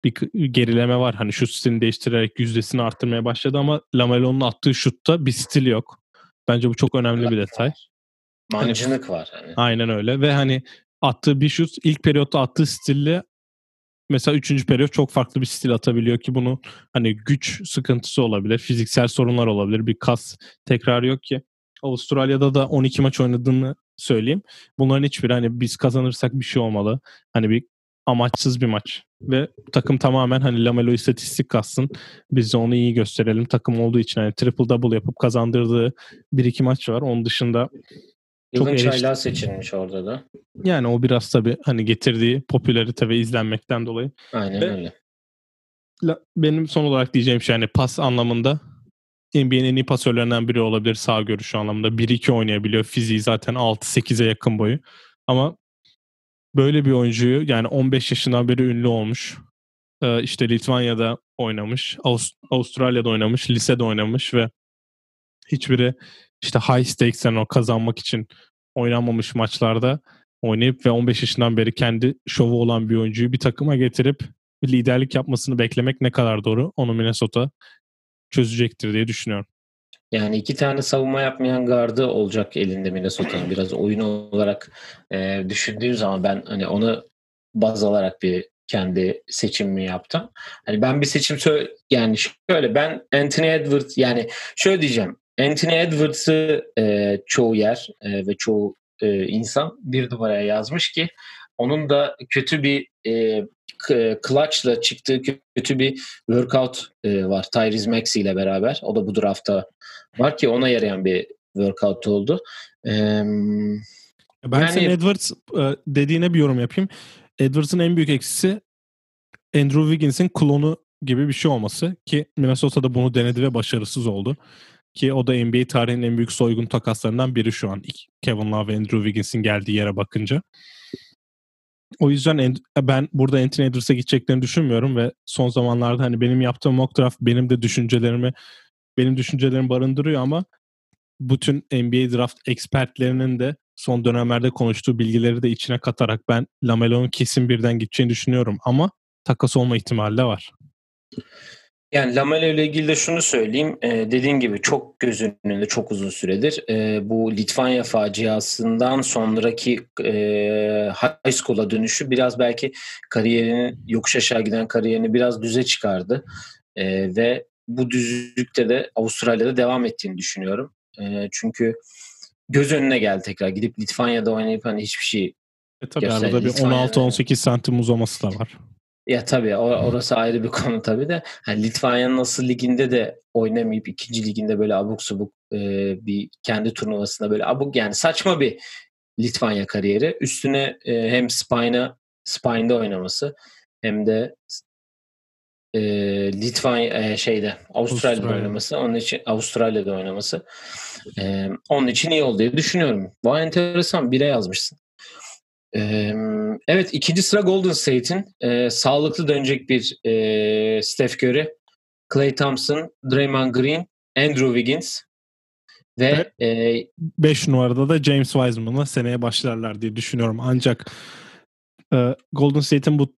bir gerileme var. Hani şut stilini değiştirerek yüzdesini arttırmaya başladı ama Lamelo'nun attığı şutta bir stil yok. Bence bu çok önemli bir detay. Mancınık var. Hani. Aynen öyle ve hani attığı bir şut ilk periyotta attığı stille mesela üçüncü periyot çok farklı bir stil atabiliyor ki bunu hani güç sıkıntısı olabilir, fiziksel sorunlar olabilir, bir kas tekrar yok ki. Avustralya'da da 12 maç oynadığını söyleyeyim. Bunların hiçbiri hani biz kazanırsak bir şey olmalı. Hani bir amaçsız bir maç. Ve takım tamamen hani Lamelo istatistik kassın. Biz de onu iyi gösterelim. Takım olduğu için hani triple double yapıp kazandırdığı bir iki maç var. Onun dışında çok Yılın çaylağı seçilmiş orada da. Yani o biraz tabii hani getirdiği popülarite ve izlenmekten dolayı. Aynen ve öyle. Benim son olarak diyeceğim şey hani pas anlamında NBA'nin en iyi pasörlerinden biri olabilir sağ görüşü anlamında. 1-2 oynayabiliyor. Fiziği zaten 6-8'e yakın boyu. Ama böyle bir oyuncuyu yani 15 yaşından beri ünlü olmuş. Ee, işte Litvanya'da oynamış, Avust- Avustralya'da oynamış, lisede oynamış ve hiçbiri işte high stakes yani o kazanmak için oynanmamış maçlarda oynayıp ve 15 yaşından beri kendi şovu olan bir oyuncuyu bir takıma getirip liderlik yapmasını beklemek ne kadar doğru onu Minnesota çözecektir diye düşünüyorum. Yani iki tane savunma yapmayan gardı olacak elinde Minnesota'nın. Biraz oyun olarak e, düşündüğüm zaman ben hani onu baz alarak bir kendi seçimimi yaptım. Hani ben bir seçim sö- yani şöyle ben Anthony Edwards yani şöyle diyeceğim. Anthony Edwards'ı e, çoğu yer e, ve çoğu e, insan bir numaraya yazmış ki onun da kötü bir e, clutch'la çıktığı kötü bir workout e, var. Tyrese Maxey ile beraber. O da bu draftta var ki ona yarayan bir workout oldu. E, ben yani, senin Edwards e, dediğine bir yorum yapayım. Edwards'ın en büyük eksisi Andrew Wiggins'in klonu gibi bir şey olması ki Minnesota'da bunu denedi ve başarısız oldu. Ki o da NBA tarihinin en büyük soygun takaslarından biri şu an. Kevin Love ve Andrew Wiggins'in geldiği yere bakınca. O yüzden ben burada Anthony Edwards'a gideceklerini düşünmüyorum ve son zamanlarda hani benim yaptığım mock draft benim de düşüncelerimi benim düşüncelerimi barındırıyor ama bütün NBA draft ekspertlerinin de son dönemlerde konuştuğu bilgileri de içine katarak ben Lamelo'nun kesin birden gideceğini düşünüyorum ama takas olma ihtimali de var. Yani Lamelo ile ilgili de şunu söyleyeyim. Ee, dediğin gibi çok göz önünde çok uzun süredir. Ee, bu Litvanya faciasından sonraki e, high school'a dönüşü biraz belki kariyerini yokuş aşağı giden kariyerini biraz düze çıkardı. Ee, ve bu düzlükte de Avustralya'da devam ettiğini düşünüyorum. E, çünkü göz önüne geldi tekrar. Gidip Litvanya'da oynayıp hani hiçbir şey e tabii arada bir 16-18 santim uzaması da var. Ya tabii orası ayrı bir konu tabii de. Yani Litvanya'nın nasıl liginde de oynamayıp ikinci liginde böyle abuk subuk e, bir kendi turnuvasında böyle abuk yani saçma bir Litvanya kariyeri. Üstüne e, hem Spine'a Spine'de oynaması hem de e, Litvanya e, şeyde Avustralya'da Avustralya. oynaması. Onun için Avustralya'da oynaması. E, onun için iyi oldu diye düşünüyorum. Bu enteresan. Bire yazmışsın. Evet ikinci sıra Golden State'in e, sağlıklı dönecek bir e, Steph Curry, Clay Thompson, Draymond Green, Andrew Wiggins ve 5 e, numarada da James Wiseman'la seneye başlarlar diye düşünüyorum. Ancak e, Golden State'in bu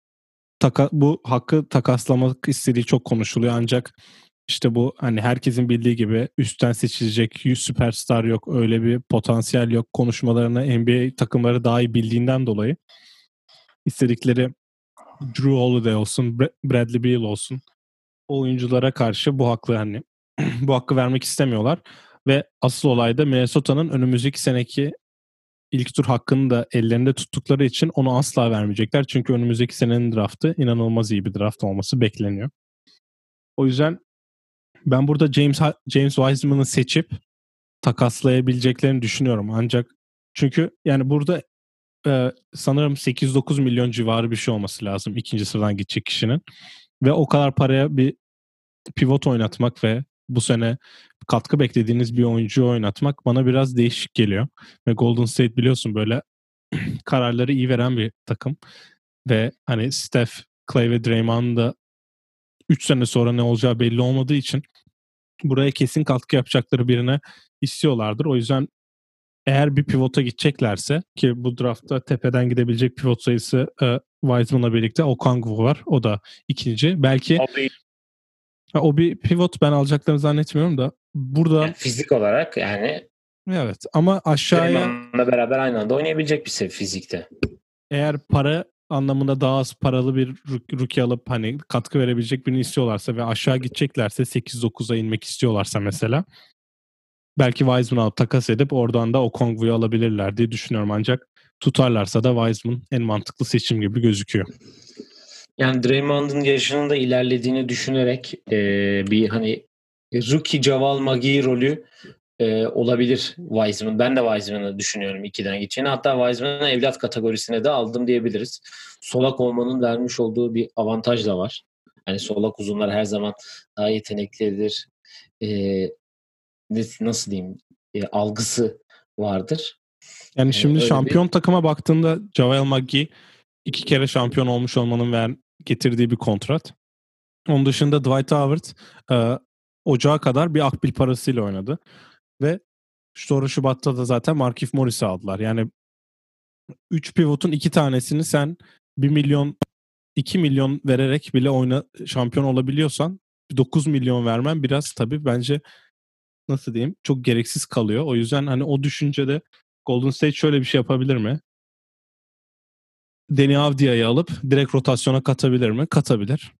taka, bu hakkı takaslamak istediği çok konuşuluyor ancak işte bu hani herkesin bildiği gibi üstten seçilecek süperstar yok öyle bir potansiyel yok konuşmalarını NBA takımları daha iyi bildiğinden dolayı istedikleri Drew Holiday olsun Bradley Beal olsun oyunculara karşı bu hakkı hani bu hakkı vermek istemiyorlar ve asıl olay da Minnesota'nın önümüzdeki seneki ilk tur hakkını da ellerinde tuttukları için onu asla vermeyecekler. Çünkü önümüzdeki senenin draftı inanılmaz iyi bir draft olması bekleniyor. O yüzden ben burada James James Wiseman'ı seçip takaslayabileceklerini düşünüyorum. Ancak çünkü yani burada e, sanırım 8-9 milyon civarı bir şey olması lazım ikinci sıradan gidecek kişinin. Ve o kadar paraya bir pivot oynatmak ve bu sene katkı beklediğiniz bir oyuncuyu oynatmak bana biraz değişik geliyor. Ve Golden State biliyorsun böyle kararları iyi veren bir takım. Ve hani Steph, Clay ve Draymond da 3 sene sonra ne olacağı belli olmadığı için buraya kesin katkı yapacakları birine istiyorlardır. O yüzden eğer bir pivota gideceklerse ki bu draftta tepeden gidebilecek pivot sayısı e, Wiseman'la birlikte Okongwu var. O da ikinci. Belki Abi. o bir pivot ben alacaklarını zannetmiyorum da burada yani fizik olarak yani Evet ama aşağıya Draymond'la beraber aynı anda oynayabilecek bir sev fizikte. Eğer para anlamında daha az paralı bir rookie alıp hani katkı verebilecek birini istiyorlarsa ve aşağı gideceklerse 8-9'a inmek istiyorlarsa mesela belki Wiseman alıp takas edip oradan da o Kongwu'yu alabilirler diye düşünüyorum ancak tutarlarsa da Wiseman en mantıklı seçim gibi gözüküyor. Yani Draymond'un yaşının da ilerlediğini düşünerek e, bir hani rookie Javal Magi rolü e, olabilir Wiseman. Ben de Wiseman'ı düşünüyorum ikiden geçeni. Hatta Wiseman'ı evlat kategorisine de aldım diyebiliriz. Solak olmanın vermiş olduğu bir avantaj da var. Hani solak uzunlar her zaman daha yeteneklidir. E, nasıl diyeyim e, algısı vardır. Yani şimdi Öyle şampiyon bir... takıma baktığında Javel McGee iki kere şampiyon olmuş olmanın ver, getirdiği bir kontrat. Onun dışında Dwight Howard e, ocağa kadar bir akbil parasıyla oynadı. Ve sonra Şubat'ta da zaten Markif Morris'i aldılar. Yani 3 pivotun iki tanesini sen 1 milyon 2 milyon vererek bile oyna şampiyon olabiliyorsan 9 milyon vermen biraz tabii bence nasıl diyeyim çok gereksiz kalıyor. O yüzden hani o düşüncede Golden State şöyle bir şey yapabilir mi? Deni Avdia'yı alıp direkt rotasyona katabilir mi? Katabilir.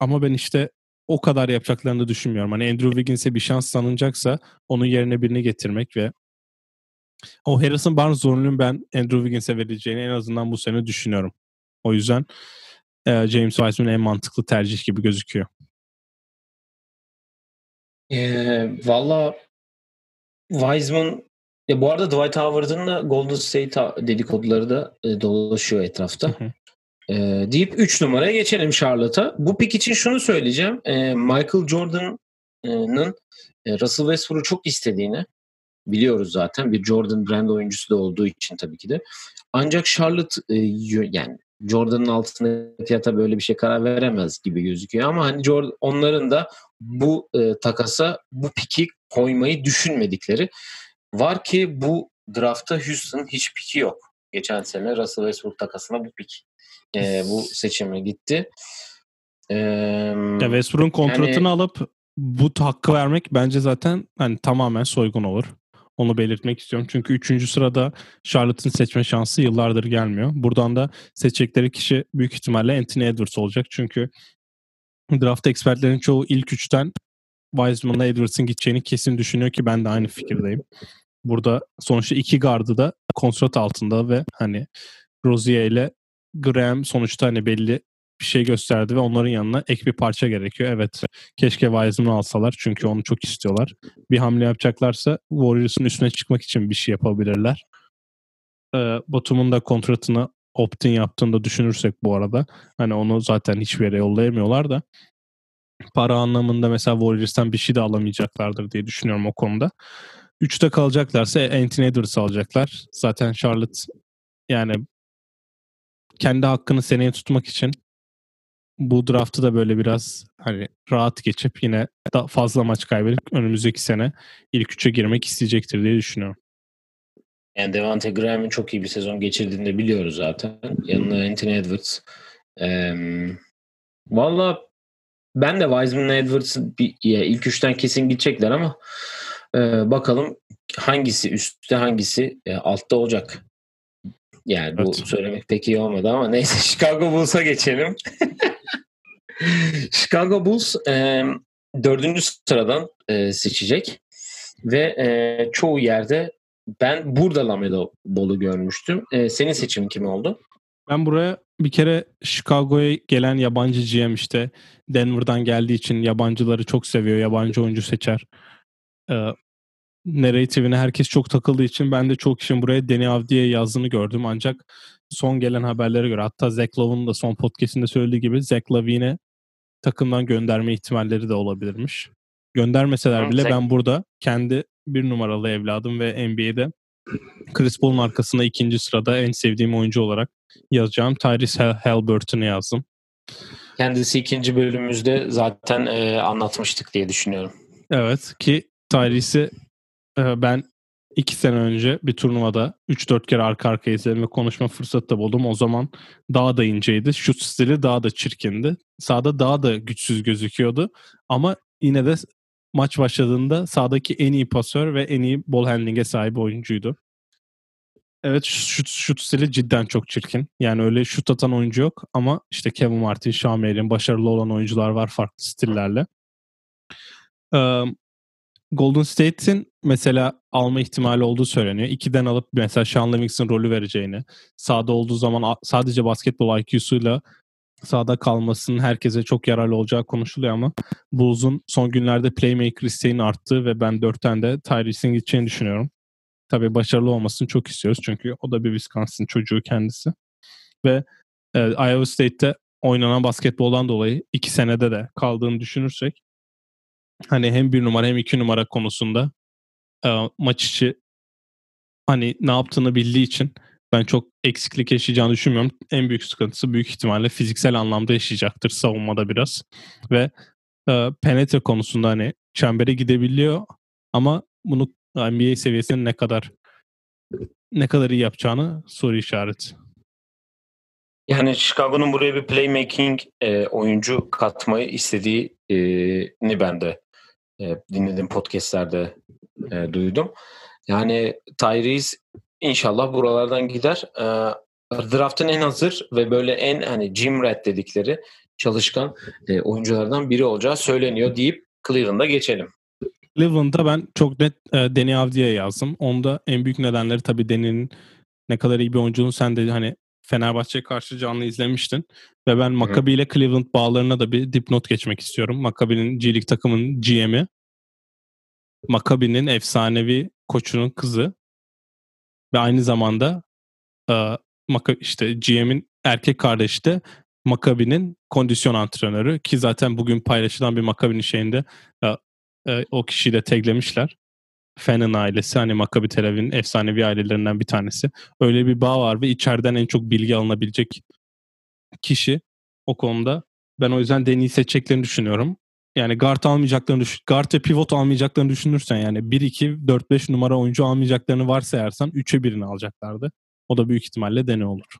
Ama ben işte o kadar yapacaklarını düşünmüyorum. Hani Andrew Wiggins'e bir şans sanılacaksa onun yerine birini getirmek ve o Harrison Barnes zorunluluğun ben Andrew Wiggins'e vereceğini en azından bu sene düşünüyorum. O yüzden e, James Wiseman en mantıklı tercih gibi gözüküyor. E, Valla Wiseman ya bu arada Dwight Howard'ın da Golden State dedikoduları da e, dolaşıyor etrafta. Hı hı. E, deyip 3 numaraya geçelim Charlotte'a. Bu pik için şunu söyleyeceğim. E, Michael Jordan'ın e, Russell Westbrook'u çok istediğini biliyoruz zaten. Bir Jordan brand oyuncusu da olduğu için tabii ki de. Ancak Charlotte e, yani Jordan'ın altında fiyata böyle bir şey karar veremez gibi gözüküyor ama hani Jordan, onların da bu e, takasa bu piki koymayı düşünmedikleri var ki bu draftta Houston hiç piki yok. Geçen sene Russell Westbrook takasına bu pik e, bu seçime gitti. Ya Westbrook'un kontratını yani, alıp bu hakkı vermek bence zaten hani tamamen soygun olur. Onu belirtmek istiyorum. Çünkü üçüncü sırada Charlotte'ın seçme şansı yıllardır gelmiyor. Buradan da seçecekleri kişi büyük ihtimalle Anthony Edwards olacak. Çünkü draft ekspertlerin çoğu ilk üçten Wiseman'la Edwards'ın gideceğini kesin düşünüyor ki ben de aynı fikirdeyim. Burada sonuçta iki gardı da kontrat altında ve hani Rozier ile Graham sonuçta hani belli bir şey gösterdi ve onların yanına ek bir parça gerekiyor. Evet keşke Wiseman'ı alsalar çünkü onu çok istiyorlar. Bir hamle yapacaklarsa Warriors'ın üstüne çıkmak için bir şey yapabilirler. Ee, Batum'un da kontratını opt-in yaptığında düşünürsek bu arada hani onu zaten hiçbir yere yollayamıyorlar da para anlamında mesela Warriors'tan bir şey de alamayacaklardır diye düşünüyorum o konuda. Üçte kalacaklarsa Anthony Edwards alacaklar. Zaten Charlotte yani kendi hakkını seneye tutmak için bu draftı da böyle biraz hani rahat geçip yine da fazla maç kaybedip önümüzdeki sene ilk üçe girmek isteyecektir diye düşünüyorum. Yani Devante Graham'in çok iyi bir sezon geçirdiğini de biliyoruz zaten. Yanına Anthony Edwards. Ee, Valla ben de Wiseman'la Edwards bir, ya ilk üçten kesin gidecekler ama e, bakalım hangisi üstte hangisi e, altta olacak. Yani evet. bu söylemek pek iyi olmadı ama neyse Chicago Bulls'a geçelim. Chicago Bulls e, dördüncü sıradan e, seçecek ve e, çoğu yerde ben burada Lamelo Ball'u görmüştüm. E, senin seçimin kim oldu? Ben buraya bir kere Chicago'ya gelen yabancı GM işte Denver'dan geldiği için yabancıları çok seviyor. Yabancı oyuncu seçer. Ee, narrative'ine herkes çok takıldığı için ben de çok kişinin buraya Deni Avdi'ye yazdığını gördüm. Ancak son gelen haberlere göre hatta Zach Love'un da son podcastinde söylediği gibi Zach Lavine'e takımdan gönderme ihtimalleri de olabilirmiş. Göndermeseler bile ben burada kendi bir numaralı evladım ve NBA'de Chris Paul'un arkasında ikinci sırada en sevdiğim oyuncu olarak yazacağım Tyrese Halliburton'u yazdım. Kendisi ikinci bölümümüzde zaten e, anlatmıştık diye düşünüyorum. Evet ki Tyrese'i e, ben iki sene önce bir turnuvada 3-4 kere arka arkaya izledim ve konuşma fırsatı da buldum. O zaman daha da inceydi. Şut stili daha da çirkindi. Sağda daha da güçsüz gözüküyordu. Ama yine de maç başladığında sağdaki en iyi pasör ve en iyi ball handling'e sahip oyuncuydu. Evet şut, şut stili cidden çok çirkin. Yani öyle şut atan oyuncu yok ama işte Kevin Martin, Şamer'in başarılı olan oyuncular var farklı stillerle. Golden State'in mesela alma ihtimali olduğu söyleniyor. İkiden alıp mesela Sean Livingston rolü vereceğini, sahada olduğu zaman sadece basketbol IQ'suyla sahada kalmasının herkese çok yararlı olacağı konuşuluyor ama Bulls'un son günlerde playmaker isteğinin arttığı ve ben dörtten de Tyrese'in gideceğini düşünüyorum. Tabii başarılı olmasını çok istiyoruz çünkü o da bir Wisconsin çocuğu kendisi. Ve e, Iowa State'te oynanan basketboldan dolayı iki senede de kaldığını düşünürsek hani hem bir numara hem iki numara konusunda e, maç içi hani ne yaptığını bildiği için ben çok eksiklik yaşayacağını düşünmüyorum. En büyük sıkıntısı büyük ihtimalle fiziksel anlamda yaşayacaktır savunmada biraz. Ve e, penetre konusunda hani çembere gidebiliyor ama bunu NBA seviyesinde ne kadar ne kadar iyi yapacağını soru işareti. Yani Chicago'nun buraya bir playmaking e, oyuncu katmayı istediğini ben de e, dinlediğim podcastlerde e, duydum. Yani Tyrese inşallah buralardan gider. E, draft'ın en hazır ve böyle en hani gym rat dedikleri çalışkan e, oyunculardan biri olacağı söyleniyor deyip Cleveland'a geçelim. Cleveland'da ben çok net e, Deni Avdi'ye yazdım. Onda en büyük nedenleri tabii Deni'nin ne kadar iyi bir oyuncunun sen de hani Fenerbahçe karşı canlı izlemiştin. Ve ben Maccabi ile Cleveland bağlarına da bir dipnot geçmek istiyorum. Maccabi'nin G League takımın GM'i. Maccabi'nin efsanevi koçunun kızı. Ve aynı zamanda e, işte GM'in erkek kardeşi de Maccabi'nin kondisyon antrenörü ki zaten bugün paylaşılan bir Maccabi'nin şeyinde e, e, o kişiyi de taglemişler. Fennon ailesi hani Maccabi Tel Aviv'in efsanevi ailelerinden bir tanesi. Öyle bir bağ var ve içeriden en çok bilgi alınabilecek kişi o konuda. Ben o yüzden Deni'yi seçeceklerini düşünüyorum. Yani guard almayacaklarını düşün, guard ve pivot almayacaklarını düşünürsen yani 1 2 4 5 numara oyuncu almayacaklarını varsayarsan 3'e birini alacaklardı. O da büyük ihtimalle Deni olur.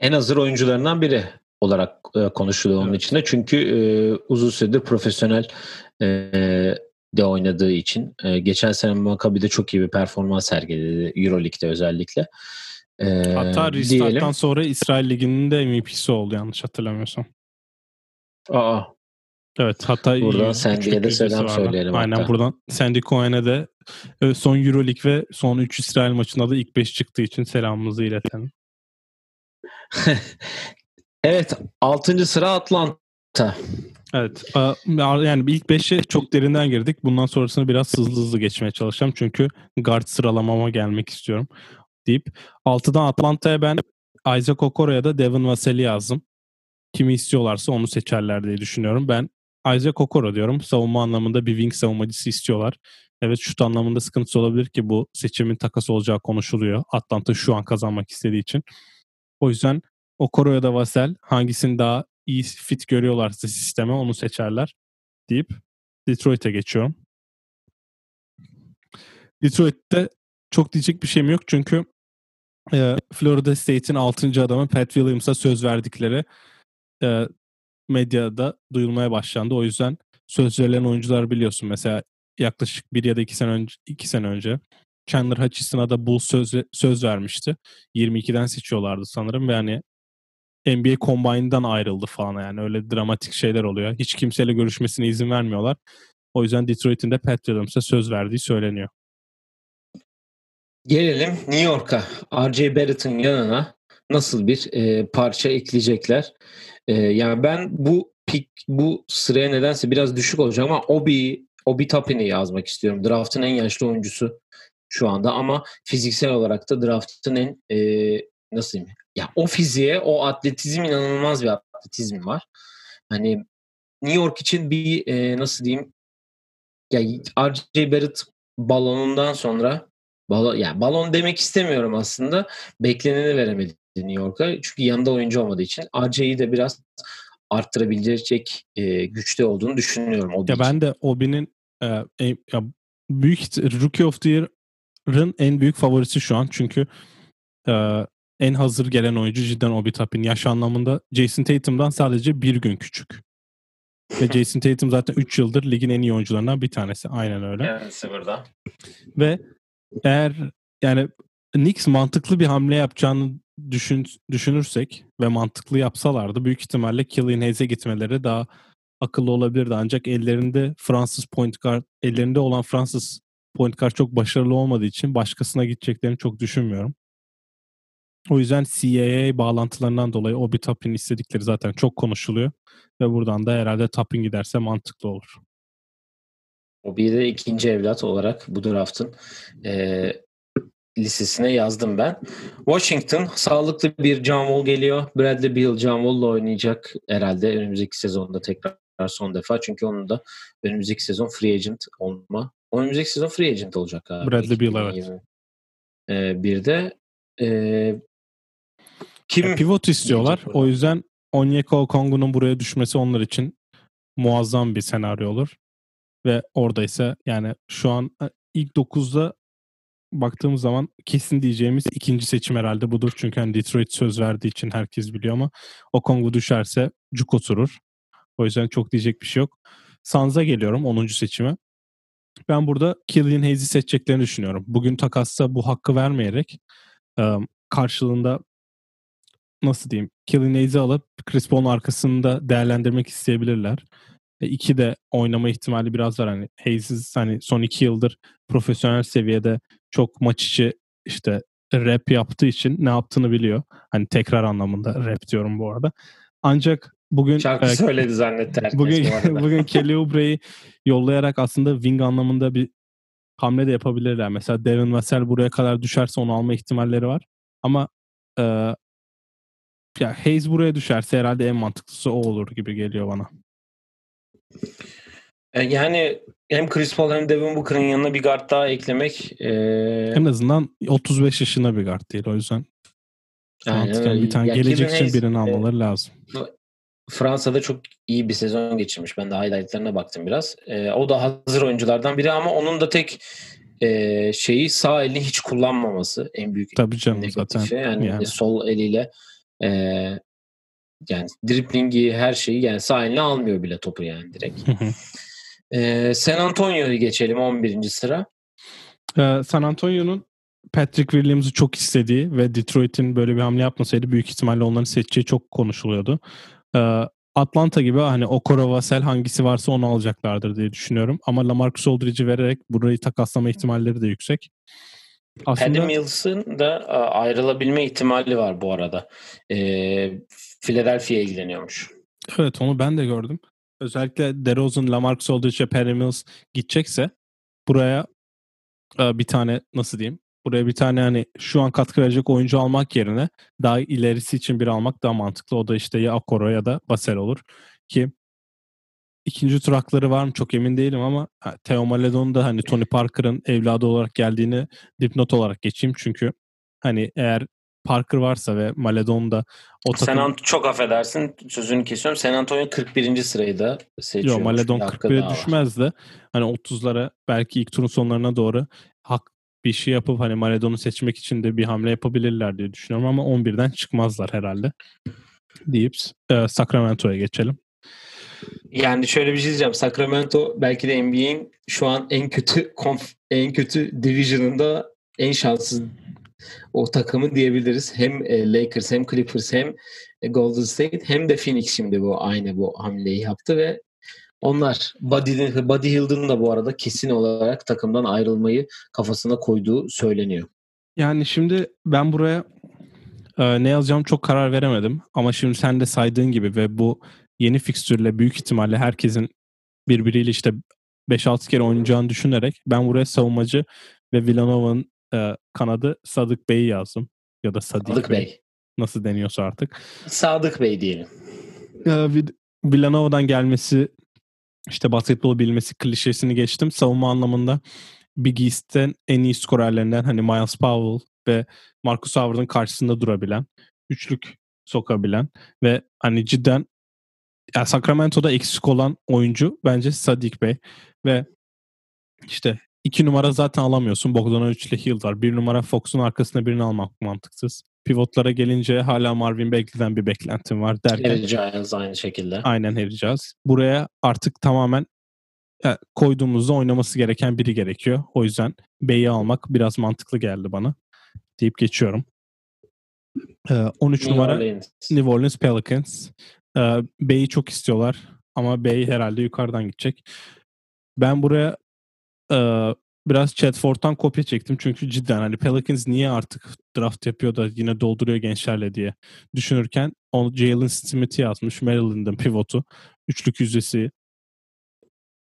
En hazır oyuncularından biri olarak e, konuşuluyor onun evet. içinde. Çünkü e, uzun süredir profesyonel e, de oynadığı için e, geçen sene Maccabi'de çok iyi bir performans sergiledi Euroleague'de özellikle. E, Hatta restarttan sonra İsrail Ligi'nin de MVP'si oldu yanlış hatırlamıyorsam. Aa. Evet hatta buradan Sandy'ye de selam vardı. söyleyelim. Aynen hatta. buradan Sandy Cohen'e de e, son Euroleague ve son 3 İsrail maçında da ilk 5 çıktığı için selamımızı iletelim. evet 6. sıra Atlanta. Evet. Yani ilk 5'e çok derinden girdik. Bundan sonrasını biraz hızlı hızlı geçmeye çalışacağım. Çünkü guard sıralamama gelmek istiyorum deyip 6'dan Atlanta'ya ben Isaac Okoro'ya da Devin Vassell'i yazdım. Kimi istiyorlarsa onu seçerler diye düşünüyorum. Ben Isaac Okoro diyorum. Savunma anlamında bir wing savunmacısı istiyorlar. Evet şut anlamında sıkıntısı olabilir ki bu seçimin takas olacağı konuşuluyor. Atlanta şu an kazanmak istediği için. O yüzden Okoro ya da Vassell hangisini daha iyi fit görüyorlarsa sisteme onu seçerler deyip Detroit'e geçiyorum. Detroit'te çok diyecek bir şeyim yok çünkü e, Florida State'in 6. adamı Pat Williams'a söz verdikleri e, medyada duyulmaya başlandı. O yüzden söz verilen oyuncular biliyorsun. Mesela yaklaşık bir ya da iki sene önce, iki sene önce Chandler Hutchison'a da Bulls söz, söz vermişti. 22'den seçiyorlardı sanırım ve yani NBA Combine'dan ayrıldı falan yani öyle dramatik şeyler oluyor. Hiç kimseyle görüşmesine izin vermiyorlar. O yüzden Detroit'in de Pat Williams'a söz verdiği söyleniyor. Gelelim New York'a. R.J. Barrett'ın yanına nasıl bir e, parça ekleyecekler? E, yani ben bu pik bu sıraya nedense biraz düşük olacak ama Obi Obi Toppin'i yazmak istiyorum. Draft'ın en yaşlı oyuncusu şu anda ama fiziksel olarak da draft'ın en e, nasıl diyeyim? Ya o fiziğe, o atletizm inanılmaz bir atletizm var. Hani New York için bir e, nasıl diyeyim? Ya R.J. Barrett balonundan sonra balon yani balon demek istemiyorum aslında. Bekleneni veremedi New York'a. Çünkü yanında oyuncu olmadığı için RJ'yi de biraz arttırabilecek e, güçte olduğunu düşünüyorum. Obi ya için. ben de Obi'nin e, e, ya büyük Rookie of the Year'ın en büyük favorisi şu an. Çünkü e, en hazır gelen oyuncu cidden Obi Toppin. Yaş anlamında Jason Tatum'dan sadece bir gün küçük. Ve Jason Tatum zaten 3 yıldır ligin en iyi oyuncularından bir tanesi. Aynen öyle. Evet sıfırda. Ve eğer yani Knicks mantıklı bir hamle yapacağını düşün, düşünürsek ve mantıklı yapsalardı büyük ihtimalle Killian Hayes'e gitmeleri daha akıllı olabilirdi. Ancak ellerinde Fransız point guard, ellerinde olan Fransız point guard çok başarılı olmadığı için başkasına gideceklerini çok düşünmüyorum. O yüzden CAA bağlantılarından dolayı Obi Toppin istedikleri zaten çok konuşuluyor. Ve buradan da herhalde Toppin giderse mantıklı olur. Obi'yi de ikinci evlat olarak bu draftın e, listesine yazdım ben. Washington sağlıklı bir John geliyor. Bradley Beal John Wall'la oynayacak herhalde önümüzdeki sezonda tekrar son defa. Çünkü onun da önümüzdeki sezon free agent olma. Önümüzdeki sezon free agent olacak abi. Bradley Beal evet. Ee, bir de e, kim ya pivot istiyorlar. O yüzden Onyeka Kongu'nun buraya düşmesi onlar için muazzam bir senaryo olur. Ve orada ise yani şu an e, ilk 9'da baktığımız zaman kesin diyeceğimiz ikinci seçim herhalde budur. Çünkü hani Detroit söz verdiği için herkes biliyor ama o Kongu düşerse cuk oturur. O yüzden çok diyecek bir şey yok. Sanz'a geliyorum 10. seçime. Ben burada Killian Hayes'i seçeceklerini düşünüyorum. Bugün takasta bu hakkı vermeyerek karşılığında nasıl diyeyim Killian Hayes'i alıp Chris Paul'un arkasında değerlendirmek isteyebilirler. E, iki de oynama ihtimali biraz var. Hani Hayes hani son iki yıldır profesyonel seviyede çok maç içi işte rap yaptığı için ne yaptığını biliyor. Hani tekrar anlamında rap diyorum bu arada. Ancak bugün şarkı e, söyledi zannetti herkes bugün bugün Kelly Oubre'yi yollayarak aslında wing anlamında bir hamle de yapabilirler. Mesela Devin Vassell buraya kadar düşerse onu alma ihtimalleri var. Ama e, ya Hayes buraya düşerse herhalde en mantıklısı o olur gibi geliyor bana. E, yani hem Chris Paul hem Devin Booker'ın yanına bir guard daha eklemek. E... En azından 35 yaşında bir guard değil o yüzden. Mantıken bir tane gelecek için birini almaları lazım. Fransa'da çok iyi bir sezon geçirmiş. Ben de highlightlarına baktım biraz. E, o da hazır oyunculardan biri ama onun da tek e, şeyi sağ elini hiç kullanmaması en büyük Tabii canım zaten. Şey. Yani, yani sol eliyle e, yani driplingi her şeyi yani sağ eline almıyor bile topu yani direkt. e, San Antonio'yu geçelim 11. sıra. Ee, San Antonio'nun Patrick Williams'ı çok istediği ve Detroit'in böyle bir hamle yapmasaydı büyük ihtimalle onların seçeceği çok konuşuluyordu. Ee, Atlanta gibi hani Okoro, Vassell hangisi varsa onu alacaklardır diye düşünüyorum. Ama Lamarcus Aldridge'i vererek burayı takaslama ihtimalleri de yüksek. Aslında... Paddy Mills'ın da ayrılabilme ihtimali var bu arada. Ee, Philadelphia'ya ilgileniyormuş. Evet onu ben de gördüm. Özellikle DeRozan, Lamarcus Aldridge ve Paddy Mills gidecekse buraya bir tane nasıl diyeyim buraya bir tane hani şu an katkı verecek oyuncu almak yerine daha ilerisi için bir almak daha mantıklı. O da işte ya Akoro ya da Basel olur. Ki ikinci tur hakları var mı çok emin değilim ama Theo Maledon da hani Tony Parker'ın evladı olarak geldiğini dipnot olarak geçeyim. Çünkü hani eğer Parker varsa ve Maledon da o takım... Sen çok affedersin sözünü kesiyorum. San Antonio 41. sırayı da seçiyor. Yok Maledon 41'e düşmez de hani 30'lara belki ilk turun sonlarına doğru hak bir şey yapıp hani Maradona'u seçmek için de bir hamle yapabilirler diye düşünüyorum ama 11'den çıkmazlar herhalde deyip e, Sacramento'ya geçelim. Yani şöyle bir şey diyeceğim. Sacramento belki de NBA'in şu an en kötü konf, en kötü division'ında en şanssız o takımı diyebiliriz. Hem e, Lakers hem Clippers hem e, Golden State hem de Phoenix şimdi bu aynı bu hamleyi yaptı ve onlar Buddy, Buddy Hield'ın da bu arada kesin olarak takımdan ayrılmayı kafasına koyduğu söyleniyor. Yani şimdi ben buraya e, ne yazacağım çok karar veremedim. Ama şimdi sen de saydığın gibi ve bu yeni fikstürle büyük ihtimalle herkesin birbiriyle işte 5-6 kere oynayacağını düşünerek ben buraya savunmacı ve Villanova'nın e, kanadı Sadık Bey'i yazdım. Ya da Sadık, Sadık Bey. Bey. Nasıl deniyorsa artık. Sadık Bey diyelim. E, Villanova'dan gelmesi işte basketbol bilmesi klişesini geçtim. Savunma anlamında Big East'ten en iyi skorerlerinden hani Miles Powell ve Marcus Howard'ın karşısında durabilen, üçlük sokabilen ve hani cidden yani Sacramento'da eksik olan oyuncu bence Sadik Bey ve işte iki numara zaten alamıyorsun. Bogdanovic ile Hill var. Bir numara Fox'un arkasında birini almak mantıksız. Pivotlara gelince hala Marvin Bagley'den bir beklentim var derken. Harry Giles aynı şekilde. Aynen Harry Giles. Buraya artık tamamen yani koyduğumuzda oynaması gereken biri gerekiyor. O yüzden Bey'i almak biraz mantıklı geldi bana. Deyip geçiyorum. Ee, 13 New numara Orleans. New Orleans Pelicans. Ee, Bey'i çok istiyorlar ama Bey herhalde yukarıdan gidecek. Ben buraya e, biraz Chatford'dan kopya çektim. Çünkü cidden hani Pelicans niye artık draft yapıyor da yine dolduruyor gençlerle diye düşünürken onu Jalen Smith'i yazmış. Maryland'ın pivotu. Üçlük yüzdesi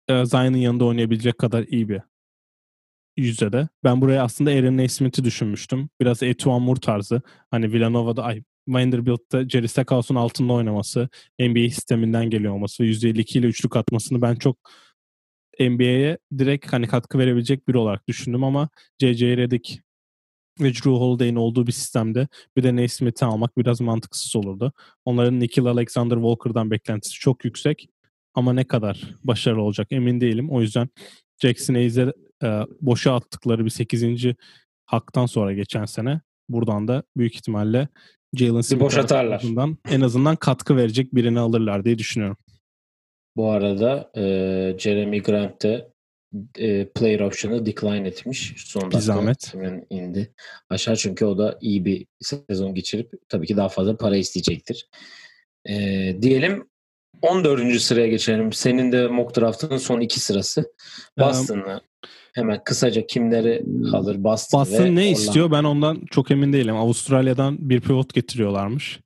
e, Zion'ın yanında oynayabilecek kadar iyi bir yüzdede. Ben buraya aslında Aaron Naismith'i düşünmüştüm. Biraz Etuan Moore tarzı. Hani Villanova'da ay Vanderbilt'te Jerry Stackhouse'un altında oynaması, NBA sisteminden geliyor olması ve %52 ile üçlük atmasını ben çok NBA'ye direkt hani katkı verebilecek biri olarak düşündüm ama J.J. Redick ve Drew Holiday'in olduğu bir sistemde bir de Naismith'i almak biraz mantıksız olurdu. Onların Nikhil Alexander Walker'dan beklentisi çok yüksek ama ne kadar başarılı olacak emin değilim. O yüzden Jackson Hayes'e e, boşa attıkları bir 8. haktan sonra geçen sene buradan da büyük ihtimalle Jalen Smith'in en azından katkı verecek birini alırlar diye düşünüyorum. Bu arada e, Jeremy Grant de e, player option'ı decline etmiş. Son dakika zahmet. indi. Aşağı çünkü o da iyi bir sezon geçirip tabii ki daha fazla para isteyecektir. E, diyelim 14. sıraya geçelim. Senin de mock draft'ının son iki sırası. Boston'la hemen kısaca kimleri alır Boston, Boston ve ne Orlando. istiyor ben ondan çok emin değilim. Avustralya'dan bir pivot getiriyorlarmış.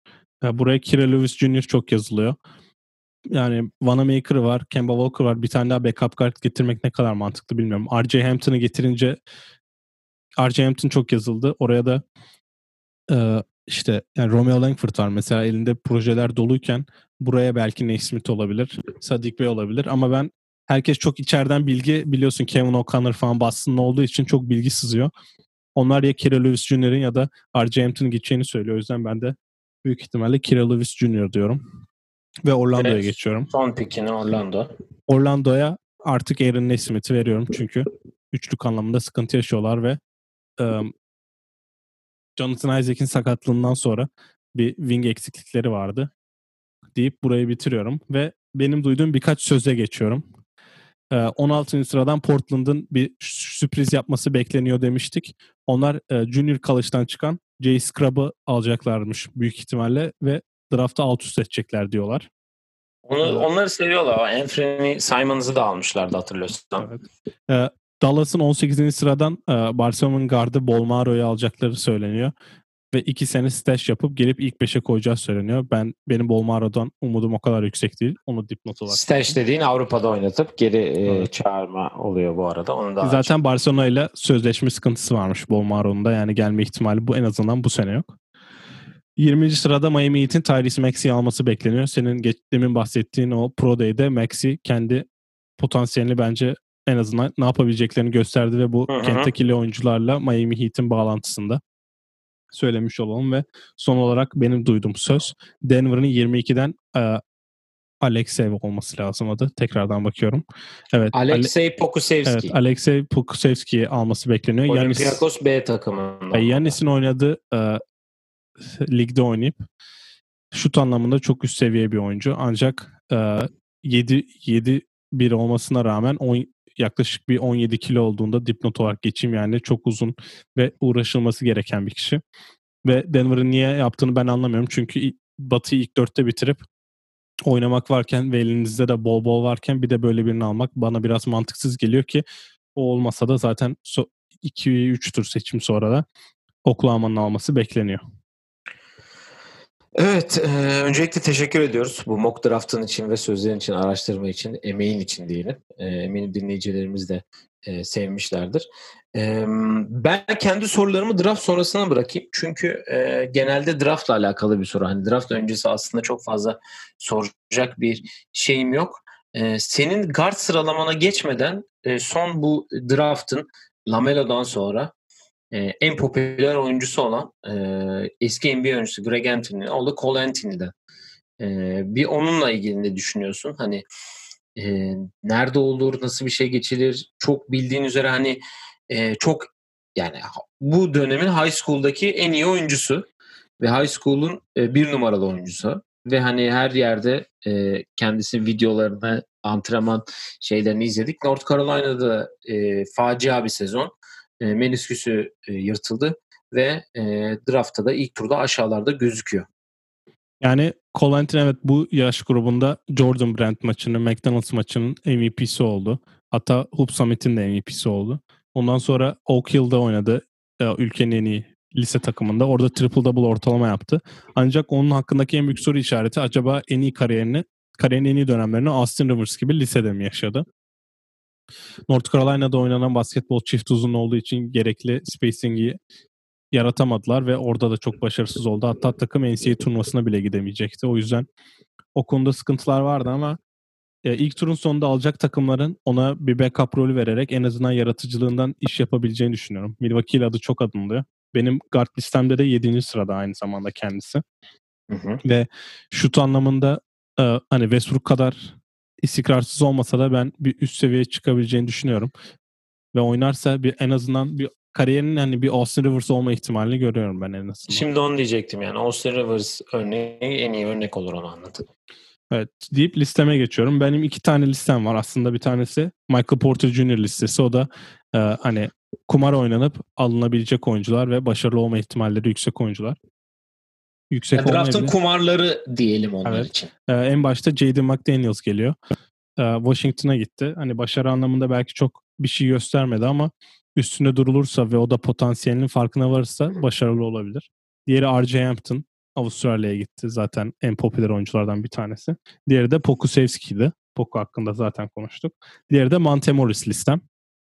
Buraya Kira Lewis Jr. çok yazılıyor yani Vanamaker var, Kemba Walker var. Bir tane daha backup guard getirmek ne kadar mantıklı bilmiyorum. R.J. Hampton'ı getirince R.J. Hampton çok yazıldı. Oraya da e, işte yani Romeo Langford var mesela elinde projeler doluyken buraya belki Naismith olabilir, Sadik Bey olabilir ama ben herkes çok içeriden bilgi biliyorsun Kevin O'Connor falan Boston'ın olduğu için çok bilgi sızıyor. Onlar ya Kira Lewis Jr.'ın ya da R.J. Hampton'ın gideceğini söylüyor. O yüzden ben de büyük ihtimalle Kira Lewis Jr. diyorum. Ve Orlando'ya evet, geçiyorum. Son pikini Orlando. Orlando'ya artık Aaron Nesmith'i veriyorum çünkü üçlük anlamında sıkıntı yaşıyorlar ve um, Jonathan Isaac'in sakatlığından sonra bir wing eksiklikleri vardı deyip burayı bitiriyorum ve benim duyduğum birkaç söze geçiyorum. 16. sıradan Portland'ın bir sürpriz yapması bekleniyor demiştik. Onlar Junior College'dan çıkan Jay Scrubb'ı alacaklarmış büyük ihtimalle ve draftta alt üst edecekler diyorlar. Onu, onları seviyorlar. Anthony Simons'ı da almışlardı hatırlıyorsan. Evet. Dallas'ın 18. sıradan Barcelona'nın gardı Bolmaro'yu alacakları söyleniyor ve iki sene stash yapıp gelip ilk beşe koyacağı söyleniyor. Ben benim Bolmaro'dan umudum o kadar yüksek değil. Onu dipnot olarak. Stash dediğin Avrupa'da oynatıp geri e, evet. çağırma oluyor bu arada. Onu da Zaten Barcelona ile sözleşme sıkıntısı varmış Bolmaro'nun da. Yani gelme ihtimali bu en azından bu sene yok. 20. sırada Miami Heat'in Tyrese Maxey'i alması bekleniyor. Senin geç, demin bahsettiğin o Pro Day'de Maxey kendi potansiyelini bence en azından ne yapabileceklerini gösterdi ve bu Kentucky'li oyuncularla Miami Heat'in bağlantısında söylemiş olalım ve son olarak benim duyduğum söz Denver'ın 22'den e, Alexey olması lazım adı. Tekrardan bakıyorum. Evet. Alexey Ale- Pokusevski. Evet, Alexey Pokusevski'yi alması bekleniyor. Olympiakos Yanis, B takımında. Yanis'in oynadığı e, ligde oynayıp şut anlamında çok üst seviye bir oyuncu. Ancak e, 7 7 1 olmasına rağmen 10, yaklaşık bir 17 kilo olduğunda dipnot olarak geçeyim yani çok uzun ve uğraşılması gereken bir kişi. Ve Denver'ın niye yaptığını ben anlamıyorum. Çünkü Batı'yı ilk dörtte bitirip oynamak varken ve elinizde de bol bol varken bir de böyle birini almak bana biraz mantıksız geliyor ki o olmasa da zaten 2-3 tur seçim sonra da Oklahoma'nın alması bekleniyor. Evet, e, öncelikle teşekkür ediyoruz bu mock draft'ın için ve sözlerin için, araştırma için, emeğin için diyelim. E, eminim dinleyicilerimiz de e, sevmişlerdir. E, ben kendi sorularımı draft sonrasına bırakayım. Çünkü e, genelde draft'la alakalı bir soru. Hani draft öncesi aslında çok fazla soracak bir şeyim yok. E, senin guard sıralamana geçmeden e, son bu draft'ın Lamelo'dan sonra e, en popüler oyuncusu olan e, eski NBA oyuncusu Greg Anthony, o da Cole Anthony'den. E, bir onunla ilgili ne düşünüyorsun? Hani e, nerede olur, nasıl bir şey geçilir? Çok bildiğin üzere hani e, çok yani bu dönemin high school'daki en iyi oyuncusu ve high school'un e, bir numaralı oyuncusu ve hani her yerde e, kendisi videolarını antrenman şeylerini izledik. North Carolina'da e, facia bir sezon e, menisküsü e, yırtıldı ve e, draftta da ilk turda aşağılarda gözüküyor. Yani Colentin evet bu yaş grubunda Jordan Brand maçının, McDonald's maçının MVP'si oldu. Hatta Hoop Summit'in de MVP'si oldu. Ondan sonra Oak Hill'da oynadı. E, ülkenin en iyi lise takımında. Orada triple double ortalama yaptı. Ancak onun hakkındaki en büyük soru işareti acaba en iyi kariyerini, kariyerin en iyi dönemlerini Austin Rivers gibi lisede mi yaşadı? North Carolina'da oynanan basketbol çift uzun olduğu için gerekli spacing'i yaratamadılar ve orada da çok başarısız oldu. Hatta takım NCAA turnuvasına bile gidemeyecekti. O yüzden o konuda sıkıntılar vardı ama e, ilk turun sonunda alacak takımların ona bir backup rolü vererek en azından yaratıcılığından iş yapabileceğini düşünüyorum. Milwaukee ile adı çok adımlı. Benim guard listemde de 7. sırada aynı zamanda kendisi. Hı hı. Ve şut anlamında e, hani Westbrook kadar istikrarsız olmasa da ben bir üst seviyeye çıkabileceğini düşünüyorum. Ve oynarsa bir en azından bir kariyerinin hani bir Austin Rivers olma ihtimalini görüyorum ben en azından. Şimdi onu diyecektim yani Austin Rivers örneği en iyi örnek olur onu anladım. Evet deyip listeme geçiyorum. Benim iki tane listem var aslında bir tanesi Michael Porter Jr. listesi o da e, hani kumar oynanıp alınabilecek oyuncular ve başarılı olma ihtimalleri yüksek oyuncular yüksek yani draft'ın kumarları diyelim onlar evet. için. Ee, en başta Jaden McDaniels geliyor. Ee, Washington'a gitti. Hani başarı anlamında belki çok bir şey göstermedi ama üstünde durulursa ve o da potansiyelinin farkına varırsa başarılı olabilir. Diğeri RJ Hampton. Avustralya'ya gitti. Zaten en popüler oyunculardan bir tanesi. Diğeri de Pokusevski'ydi. Poku hakkında zaten konuştuk. Diğeri de Monte Morris listem.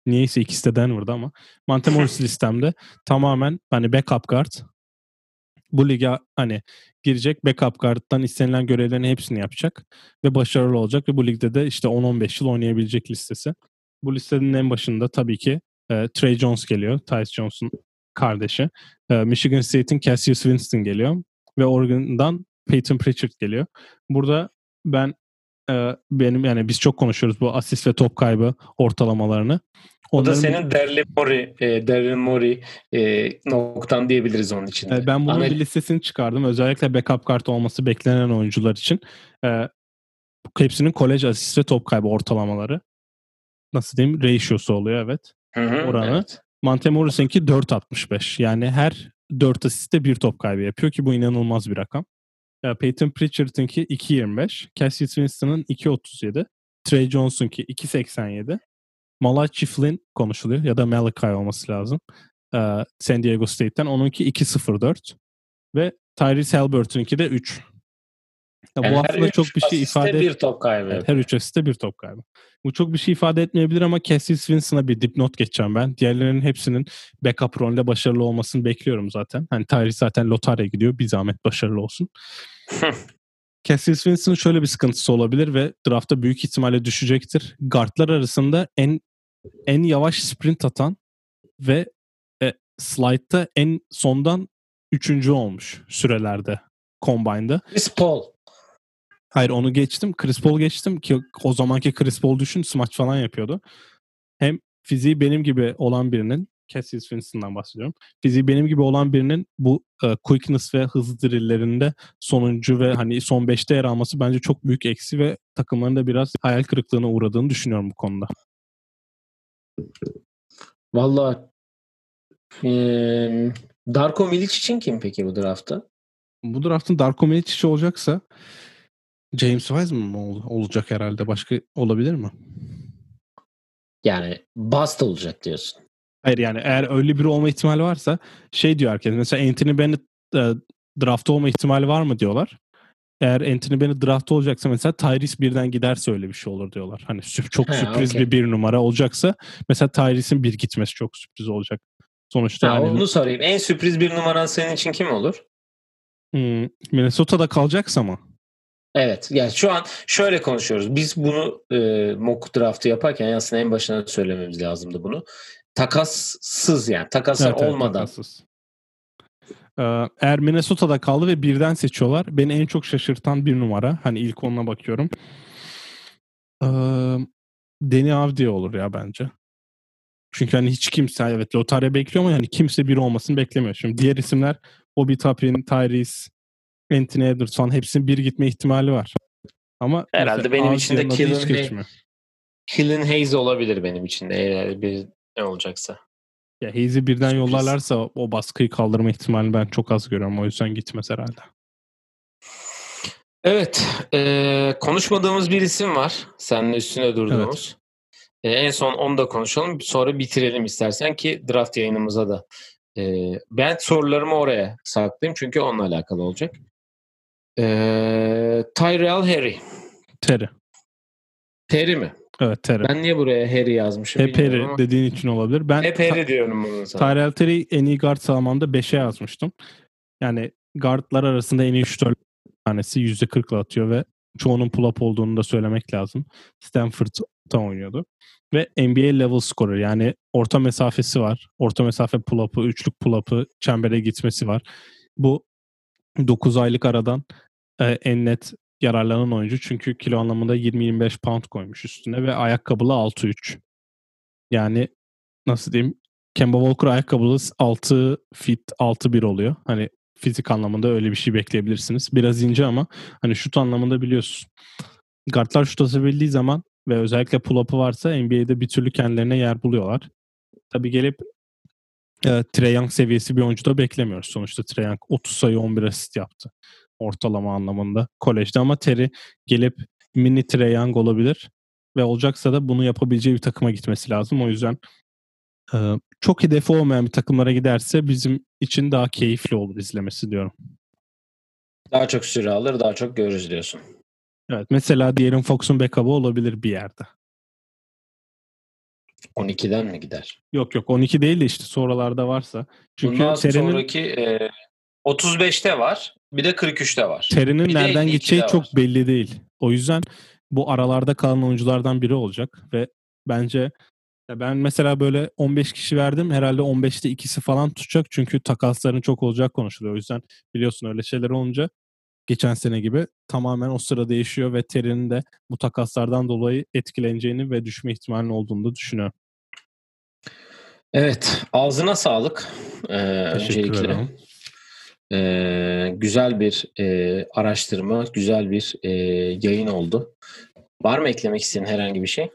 Niyeyse ikisi de Denver'da ama. Monte Morris listemde tamamen hani backup guard bu lige hani girecek backup guard'dan istenilen görevlerin hepsini yapacak ve başarılı olacak ve bu ligde de işte 10-15 yıl oynayabilecek listesi. Bu listenin en başında tabii ki e, Trey Jones geliyor. Tyce Jones'un kardeşi. E, Michigan State'in Cassius Winston geliyor ve Oregon'dan Peyton Pritchard geliyor. Burada ben e, benim yani biz çok konuşuyoruz bu asist ve top kaybı ortalamalarını. O da senin Daryl Morey, e, Daryl Morey e, noktan diyebiliriz onun için. E, ben bunun Ama... bir listesini çıkardım. Özellikle backup kart olması beklenen oyuncular için. E, hepsinin kolej asist ve top kaybı ortalamaları. Nasıl diyeyim? Ratio'su oluyor evet. Hı hı, Oranı. Evet. Montemorris'inki 4.65. Yani her 4 asiste bir top kaybı yapıyor ki bu inanılmaz bir rakam. Peyton Pritchard'ınki 2.25. Cassius Winston'ın 2.37. Trey Jones'unki 2.87. Malachi Flynn konuşuluyor ya da Malachi olması lazım. San Diego State'ten. Onunki 2.04. Ve Tyrese Halliburton'unki de 3. Ya yani bu aslında çok bir şey ifade bir top kaybı. Evet, her üç asiste bir top kaybı. Bu çok bir şey ifade etmeyebilir ama Cassius Winston'a bir dipnot geçeceğim ben. Diğerlerinin hepsinin backup rolünde başarılı olmasını bekliyorum zaten. Hani Tyrese zaten lotarya gidiyor. Bir zahmet başarılı olsun. Cassius Winston'ın şöyle bir sıkıntısı olabilir ve draftta büyük ihtimalle düşecektir. Guardlar arasında en en yavaş sprint atan ve e, slide'da en sondan üçüncü olmuş sürelerde Combine'da. Chris Paul. Hayır onu geçtim. Chris Paul geçtim ki o zamanki Chris Paul düşün smaç falan yapıyordu. Hem fiziği benim gibi olan birinin Cassius Winston'dan bahsediyorum. Fiziği benim gibi olan birinin bu e, quickness ve hız drilllerinde sonuncu ve hani son 5'te yer alması bence çok büyük eksi ve takımların da biraz hayal kırıklığına uğradığını düşünüyorum bu konuda. Valla e, Darko Milic için kim peki bu draftta? Bu draftın Darko Milic olacaksa James Wiseman mı ol- olacak herhalde? Başka olabilir mi? Yani bust olacak diyorsun. Hayır yani eğer öyle biri olma ihtimali varsa şey diyor herkes. Mesela Anthony Bennett e, draft olma ihtimali var mı diyorlar. Eğer Anthony Bennett draft olacaksa mesela Tyrese birden giderse öyle bir şey olur diyorlar. Hani çok He, sürpriz okay. bir bir numara olacaksa mesela Tyrese'in bir gitmesi çok sürpriz olacak. Sonuçta ha, yani... onu sorayım. En sürpriz bir numaran senin için kim olur? Hmm, Minnesota'da kalacaksa mı? Evet. Yani şu an şöyle konuşuyoruz. Biz bunu e, mock draft'ı yaparken aslında en başına söylememiz lazımdı bunu. Takassız yani. Takaslar evet, olmadan. Evet, takassız. Ee, eğer Minnesota'da kaldı ve birden seçiyorlar. Beni en çok şaşırtan bir numara. Hani ilk onuna bakıyorum. Ee, Deni Avdiye olur ya bence. Çünkü hani hiç kimse evet lotarya bekliyor ama yani kimse biri olmasını beklemiyor. Şimdi diğer isimler Obi Toppin, Tyrese, Anthony Edwards hepsinin bir gitme ihtimali var. Ama herhalde benim için de Killen, Killen Hayes olabilir benim için de bir ne olacaksa. Ya Hayes'i birden Sürpriz. yollarlarsa o baskıyı kaldırma ihtimalini ben çok az görüyorum. O yüzden gitmez herhalde. Evet. E, konuşmadığımız bir isim var. Seninle üstüne durduğumuz. Evet. E, en son onu da konuşalım. Sonra bitirelim istersen ki draft yayınımıza da. E, ben sorularımı oraya saklayayım çünkü onunla alakalı olacak. E, Tyrell Harry. Terry. Terry mi? Evet Terry. Ben niye buraya Harry yazmışım Hep Harry ama. dediğin için olabilir. Ben Hep Harry diyorum bunu sana. Tyrell Terry en iyi guard sıralamanında 5'e yazmıştım. Yani guardlar arasında en iyi şutör tanesi %40'la atıyor ve çoğunun pull-up olduğunu da söylemek lazım. Stanford'da oynuyordu. Ve NBA level scorer yani orta mesafesi var. Orta mesafe pull-up'ı, üçlük pull-up'ı, çembere gitmesi var. Bu 9 aylık aradan e, en net yararlanan oyuncu. Çünkü kilo anlamında 20-25 pound koymuş üstüne ve ayakkabılı 6-3. Yani nasıl diyeyim? Kemba Walker ayakkabılı 6 fit 6-1 oluyor. Hani fizik anlamında öyle bir şey bekleyebilirsiniz. Biraz ince ama hani şut anlamında biliyorsun. Guardlar şut atabildiği zaman ve özellikle pull-up'ı varsa NBA'de bir türlü kendilerine yer buluyorlar. Tabii gelip e, Trae Young seviyesi bir oyuncu da beklemiyoruz. Sonuçta Trae Young 30 sayı 11 asist yaptı ortalama anlamında kolejde ama Terry gelip mini Trae Young olabilir ve olacaksa da bunu yapabileceği bir takıma gitmesi lazım. O yüzden e, çok hedefi olmayan bir takımlara giderse bizim için daha keyifli olur izlemesi diyorum. Daha çok süre alır, daha çok görürüz diyorsun. Evet, mesela diyelim Fox'un backup'ı olabilir bir yerde. 12'den mi gider? Yok yok 12 değil de işte sonralarda varsa. Çünkü Bundan Terry'nin... sonraki e, 35'te var. Bir de 43'te var. Terry'nin nereden gideceği çok var. belli değil. O yüzden bu aralarda kalan oyunculardan biri olacak ve bence Ya ben mesela böyle 15 kişi verdim. Herhalde 15'te ikisi falan tutacak. Çünkü takasların çok olacak konuşuluyor. O yüzden biliyorsun öyle şeyler olunca geçen sene gibi tamamen o sıra değişiyor ve Terry'nin de bu takaslardan dolayı etkileneceğini ve düşme ihtimalinin olduğunu da düşünüyorum. Evet, ağzına sağlık. Ee, öncelikle. Ee, güzel bir e, araştırma, güzel bir e, yayın oldu. Var mı eklemek istediğin herhangi bir şey?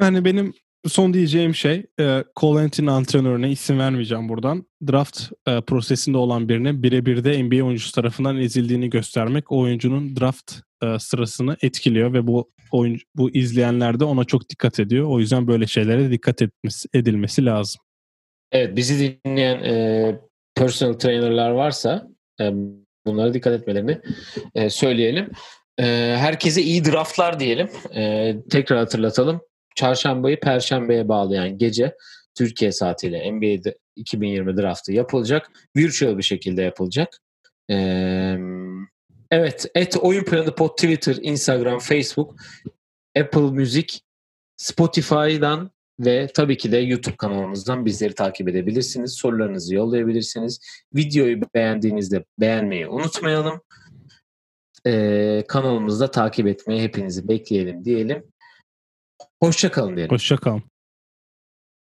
Yani benim son diyeceğim şey e, Colentin antrenörüne isim vermeyeceğim buradan. Draft e, prosesinde olan birine birebir de NBA oyuncusu tarafından ezildiğini göstermek o oyuncunun draft e, sırasını etkiliyor ve bu oyuncu, bu izleyenler de ona çok dikkat ediyor. O yüzden böyle şeylere dikkat etmesi, edilmesi lazım. Evet bizi dinleyen e, personal trainerlar varsa e, bunlara dikkat etmelerini e, söyleyelim. E, herkese iyi draftlar diyelim. E, tekrar hatırlatalım. Çarşambayı Perşembeye bağlayan gece Türkiye saatiyle NBA'de 2020 draftı yapılacak. Virtual bir şekilde yapılacak. Ee, evet, et oyun planı pod Twitter, Instagram, Facebook, Apple Music, Spotify'dan ve tabii ki de YouTube kanalımızdan bizleri takip edebilirsiniz. Sorularınızı yollayabilirsiniz. Videoyu beğendiğinizde beğenmeyi unutmayalım. Ee, kanalımızda takip etmeyi hepinizi bekleyelim diyelim. Hoşçakalın diyelim. Hoşçakalın.